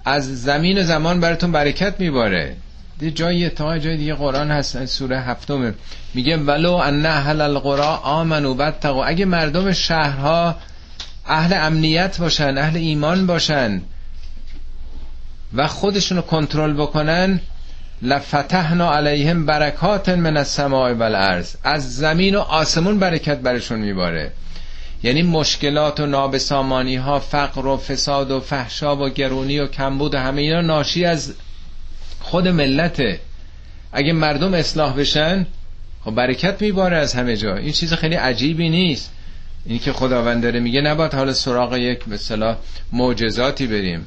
از زمین و زمان براتون برکت میباره. دی جای تا جای دیگه قرآن هست سوره هفتم میگه ولو ان اهل القرا آمنو بتقو اگه مردم شهرها اهل امنیت باشن اهل ایمان باشن و خودشونو کنترل بکنن لفتحنا علیهم برکات من السماء والارض. از زمین و آسمون برکت برشون میباره. یعنی مشکلات و نابسامانی ها فقر و فساد و فحشا و گرونی و کمبود و همه اینا ناشی از خود ملته. اگه مردم اصلاح بشن خب برکت میباره از همه جا. این چیز خیلی عجیبی نیست. این که خداوند داره میگه نباید حالا سراغ یک مثلا معجزاتی بریم.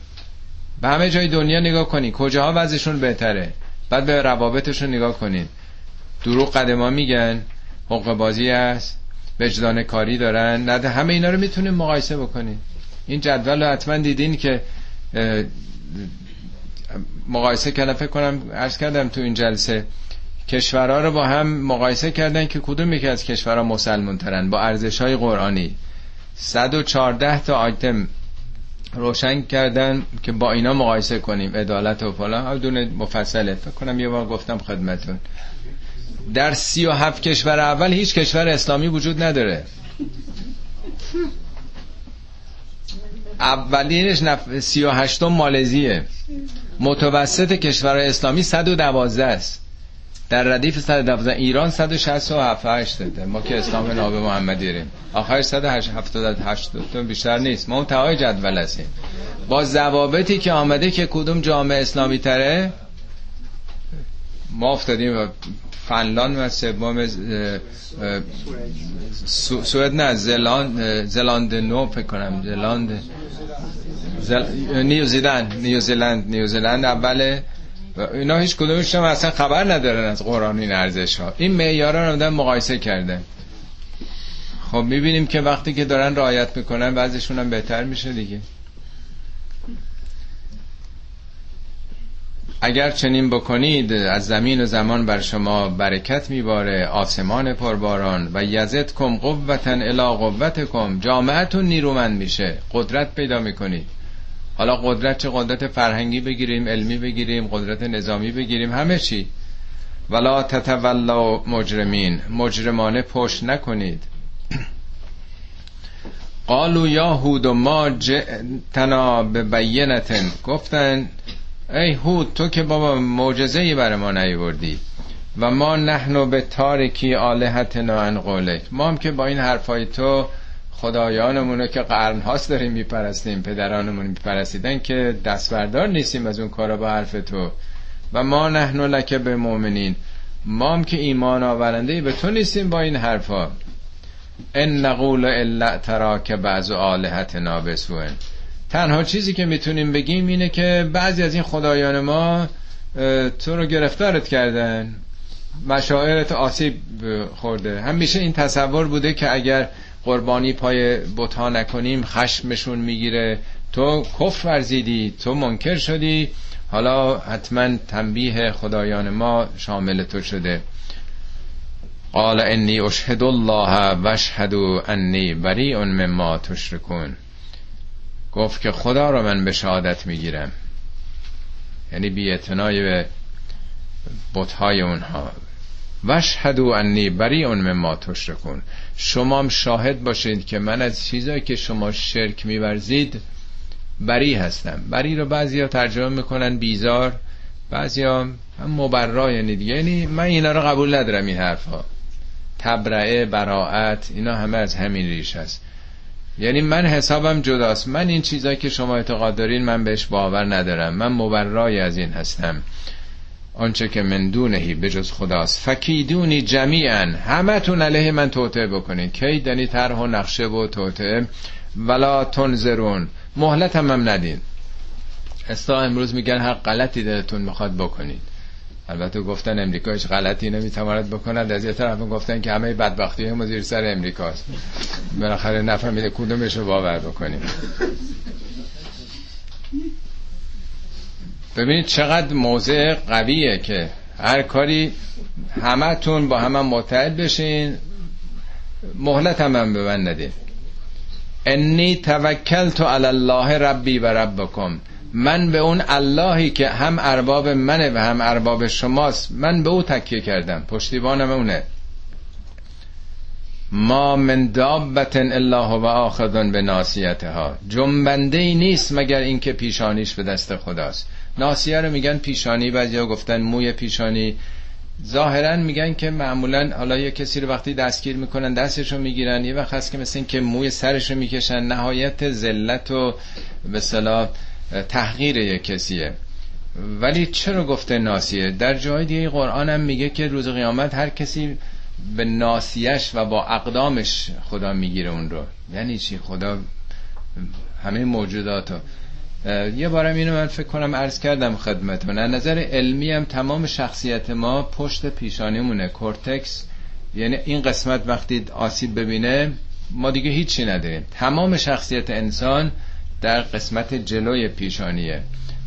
به همه جای دنیا نگاه کنی. کجاها وضعشون بهتره؟ بعد به روابطشون نگاه کنین. دروغ قدما میگن حقوق بازی است وجدان کاری دارن نه همه اینا رو می‌تونیم مقایسه بکنین. این جدول رو حتما دیدین که مقایسه کردم فکر کنم عرض کردم تو این جلسه. کشورها رو با هم مقایسه کردن که کدوم یکی از کشورها مسلمون ترن با ارزش های قرآنی 114 تا آیتم روشن کردن که با اینا مقایسه کنیم عدالت و فلان. دونه مفصله. فکر کنم یه بار گفتم خدمتون. در سی و هفت کشور اول هیچ کشور اسلامی وجود نداره. اولینش نف... سی و هشتم مالزیه. متوسط کشور اسلامی 112 است. در ردیف 112 ایران 167 8 ما که اسلام ناب محمدی داریم آخر 178 بیشتر نیست. ما منتهای جدول هستیم. با ضوابطی که آمده که کدوم جامعه اسلامی تره؟ ما افتادیم فنلاند و سوم سوئد نه زلاند زلاند نو فکر کنم. زلاند زل... نیوزیلند نیوزیلند نیوزیلند اوله و اینا هیچ کدومش هم اصلا خبر ندارن از قرآن این ارزش ها. این معیارا رو مقایسه کرده. خب می‌بینیم که وقتی که دارن رعایت می‌کنن بعضشون هم بهتر میشه دیگه. اگر چنین بکنید از زمین و زمان بر شما برکت میباره آسمان پرباران و یزد کم قوتن الا قوت کم جامعتون نیرومند میشه قدرت پیدا می‌کنید. حالا قدرت چه؟ قدرت فرهنگی بگیریم علمی بگیریم قدرت نظامی بگیریم همه چی. ولا تتولا مجرمین. مجرمانه پشت نکنید. قالو یا هود ما جئتنا به بینتن گفتن ای هود تو که بابا معجزه ای برای ما نیوردی و ما نحنو به تارکی آلهتنا عن قولک. ما هم که با این حرفای تو خدایانمونو که قرن هاست داریم میپرستیم پدرانمون میپرستیدن که دستبردار نیستیم از اون کارا با حرف تو. و ما نحنو لکه به مؤمنین. ما هم که ایمان آورنده به تو نیستیم با این حرفا. ان نقول الا ترا که بعض آلهتنا بسوئن تنها چیزی که می‌تونیم بگیم اینه که بعضی از این خدایان ما تو رو گرفتارت کردن. مشاعرت آسیب خورده. همیشه این تصور بوده که اگر قربانی پای بتها نکنیم خشمشون می‌گیره. تو کفر ورزیدی تو منکر شدی. حالا حتما تنبیه خدایان ما شامل تو شده. قال انی اشهد الله و اشهدو انی بریء مما تشرکون. گفت که خدا رو من به شهادت می‌گیرم. یعنی بی به بتهای اونها. وشهدو انی بری اون مما تشرکون. شما هم شاهد باشید که من از چیزایی که شما شرک میورزید بری هستم. بری رو بعضیا ترجمه می‌کنن بیزار بعضیا هم مبرا یعنی دیگه. یعنی من اینا رو قبول ندارم این حرفها. تبرعه براعت اینا همه از همین ریش هست. یعنی من حسابم جداست. من این چیزایی که شما اعتقاد دارین من بهش باور ندارم. من مبرای از این هستم. آنچه که من دونهی به جز خداست. فکیدونی جمیعا. همه تون علیه من توطعه بکنین. کی دنی طرح و نقشه و توطعه ولا تنظرون. مهلت هم, هم ندین. استا امروز میگن هر غلطی دلتون می‌خواد بکنید البته گفتن امریکا هیچ غلطی نمی‌تواند بکند. از یه طرف گفتن که همه بدبختی هم زیر سر امریکاست. بالاخره نفهمیده کدومش رو باور بکنیم. ببینید چقدر موضع قویه که هر کاری همتون با هم متحد بشین. مهلت هم, هم به من ندین انی توکلت علی الله ربی و ربکم. من به اون اللهی که هم ارباب منه و هم ارباب شماست. من به او تکیه کردم. پشتیبانم اونه. ما من دابت الله و آخذن به ناسیتها جنبنده ای نیست مگر اینکه پیشانیش به دست خداست. ناسیه رو میگن پیشانی بعضیا گفتن موی پیشانی. ظاهرا میگن که معمولا حالا یه کسی رو وقتی دستگیر می‌کنن دستش رو می‌گیرن. یه وقت هست که مثل این که موی سرش رو می‌کشن. نهایت ذلت و به صلاح تحقیر یک کسیه. ولی چرا گفته ناسیه در جای دیگه قرآن هم میگه که روز قیامت هر کسی به ناسیش و با اقدامش خدا می‌گیره اون رو. یعنی چی؟ خدا همه موجودات رو. یه بارم اینو من فکر کنم عرض کردم خدمتون از نظر علمی هم تمام شخصیت ما پشت پیشانیمونه. کورتکس یعنی این قسمت وقتی آسیب ببینه ما دیگه هیچی نداریم. تمام شخصیت انسان در قسمت جلوی پیشانیه.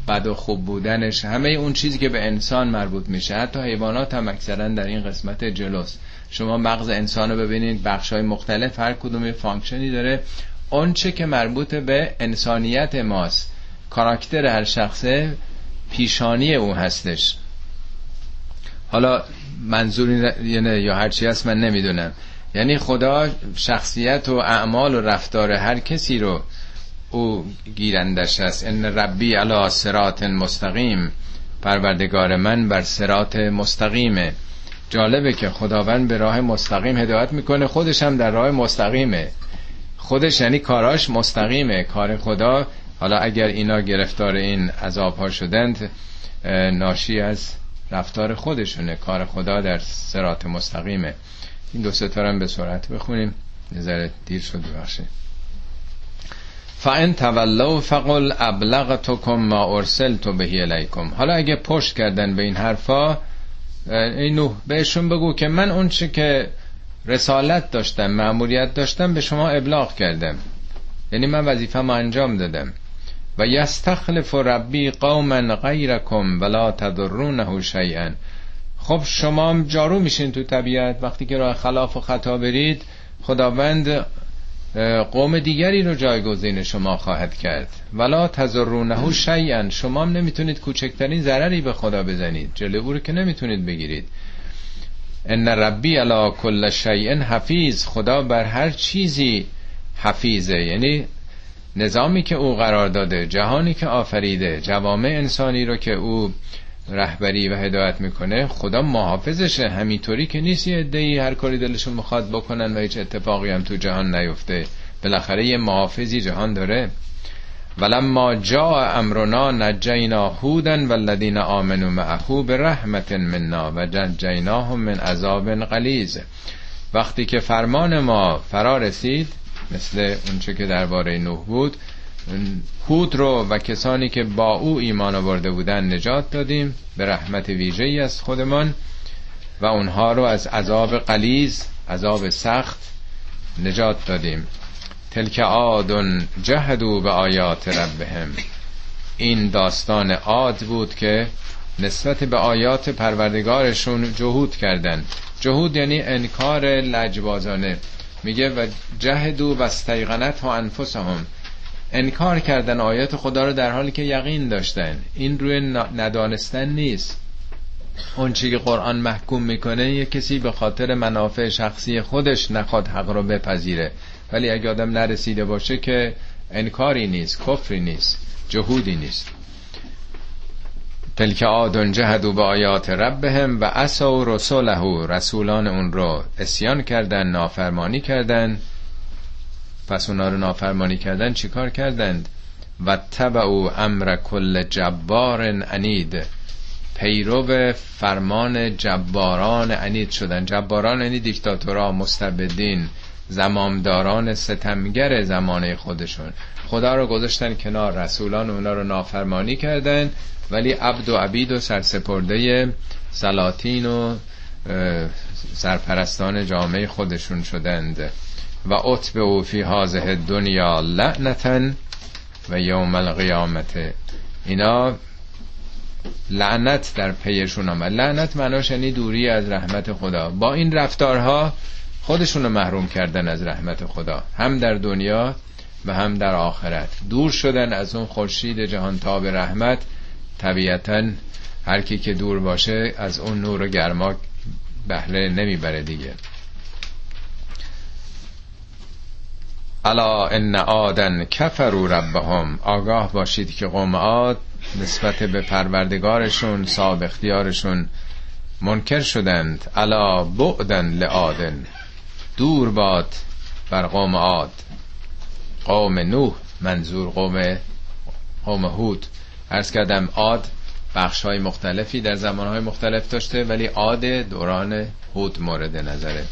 بد و خوب بودنش همه اون چیزی که به انسان مربوط میشه. حتی حیوانات هم اکثرا در این قسمت جلوست. شما مغز انسان رو ببینید بخش های مختلف هر کدوم function ی داره. چه که مربوط به انسانیت ماست. کاراکتر هر شخصه پیشانی او هستش. حالا منظور یعنی یا هرچی هست من نمی‌دونم. یعنی خدا شخصیت و اعمال و رفتار هر کسی رو او گیرندش است. ان ربی علی صراط مستقیم. پروردگار من بر صراط مستقیمه. جالبه که خداوند به راه مستقیم هدایت می‌کنه. خودش هم در راه مستقیمه. خودش یعنی کاراش مستقیمه. کار خدا حالا اگر اینا گرفتار این عذاب ها شدند ناشی از رفتار خودشونه. کار خدا در سرات مستقیمه. این دو ستارم به سرعت بخونیم. نظر دیر شد ببخشید. فان تولوا فقل ابلغتكم ما ارسلت به الیکم حالا اگه پشت کردن به این حرفا اینو بهشون بگو که من اون چه که رسالت داشتم معمولیت داشتم به شما ابلاغ کردم. یعنی من وظیفه ما انجام دادم. و یستخلف ربی قوما غیرکم ولا تضرونه شیئا خب شما جارو میشین تو طبیعت. وقتی که راه خلاف و خطا برید خداوند قوم دیگری رو جایگزین شما خواهد کرد. ولا تضرونه شیئا. شما هم نمی‌تونید کوچکترین ضرری به خدا بزنید. جلو او رو که نمی‌تونید بگیرید. ان ربی علی کل شیء حفیظ. خدا بر هر چیزی حفیظه. یعنی نظامی که او قرار داده جهانی که آفریده جوامع انسانی رو که او رهبری و هدایت می‌کنه خدا محافظشه. همینطوری که نیست یه عده‌ای هر کاری دلشون می‌خواد بکنن و هیچ اتفاقی هم تو جهان نیفته. بالاخره یه محافظی جهان داره. ولما جاء امرنا نجینا هودا والذین آمنوا معه برحمت منا و نجیناهم من عذاب غلیظ. وقتی که فرمان ما فرا رسید مثل اونچه که درباره نوح بود هود رو و کسانی که با او ایمان آورده بودن نجات دادیم به رحمت ویژه ای از خودمان و اونها رو از عذاب قلیز عذاب سخت نجات دادیم. تلک آدن جهدو به آیات ربهم. این داستان عاد بود که نسبت به آیات پروردگارشون جهود کردن جهود یعنی انکار لجبازانه. میگه و جهدو و استیقنت ها انفسهم. انکار کردن آیات خدا رو در حالی که یقین داشتن. این روی ندانستن نیست. اون چی که قرآن محکوم می‌کنه یه کسی به خاطر منافع شخصی خودش نخواد حق رو بپذیره. ولی اگه آدم نرسیده باشه که انکاری نیست کفری نیست جهودی نیست. تلک آدن جهدو به آیات ربهم و اسا رسوله رسولان اون رو اسیان کردن نافرمانی کردن. پس اونا رو نافرمانی کردن چیکار کردند؟ و تبعو امر کل جبار انید پیرو فرمان جباران انید شدن. جباران یعنی دیکتاتورا مستبدین زمامداران ستمگر زمانه خودشون. خدا رو گذاشتن کنار رسولان اونا رو نافرمانی کردن ولی عبد و عبید و سرسپرده سلاطین و سرپرستان جامعه خودشون شدند. و او فی حاضه دنیا لعنتن و یوم القیامت. اینا لعنت در پیشون آمد. لعنت معناش یعنی دوری از رحمت خدا. با این رفتارها خودشون رو محروم کردن از رحمت خدا. هم در دنیا و هم در آخرت. دور شدن از اون خورشید جهان تاب رحمت. طبیعتا هر کی که دور باشه از اون نور و گرما بهره نمی‌بره دیگه. الا ان عادن کفروا ربهم. آگاه باشید که قوم عاد نسبت به پروردگارشون صاحب اختیارشون منکر شدند. الا بعدن لعادن. دور باد بر قوم عاد. قوم نوح منظور قوم قوم هود. عرض کردم عاد بخش های مختلفی در زمان های مختلف داشته ولی عاد دوران هود مورد نظره.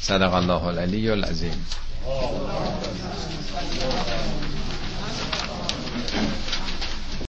صدق الله العلی العظیم. Thank you.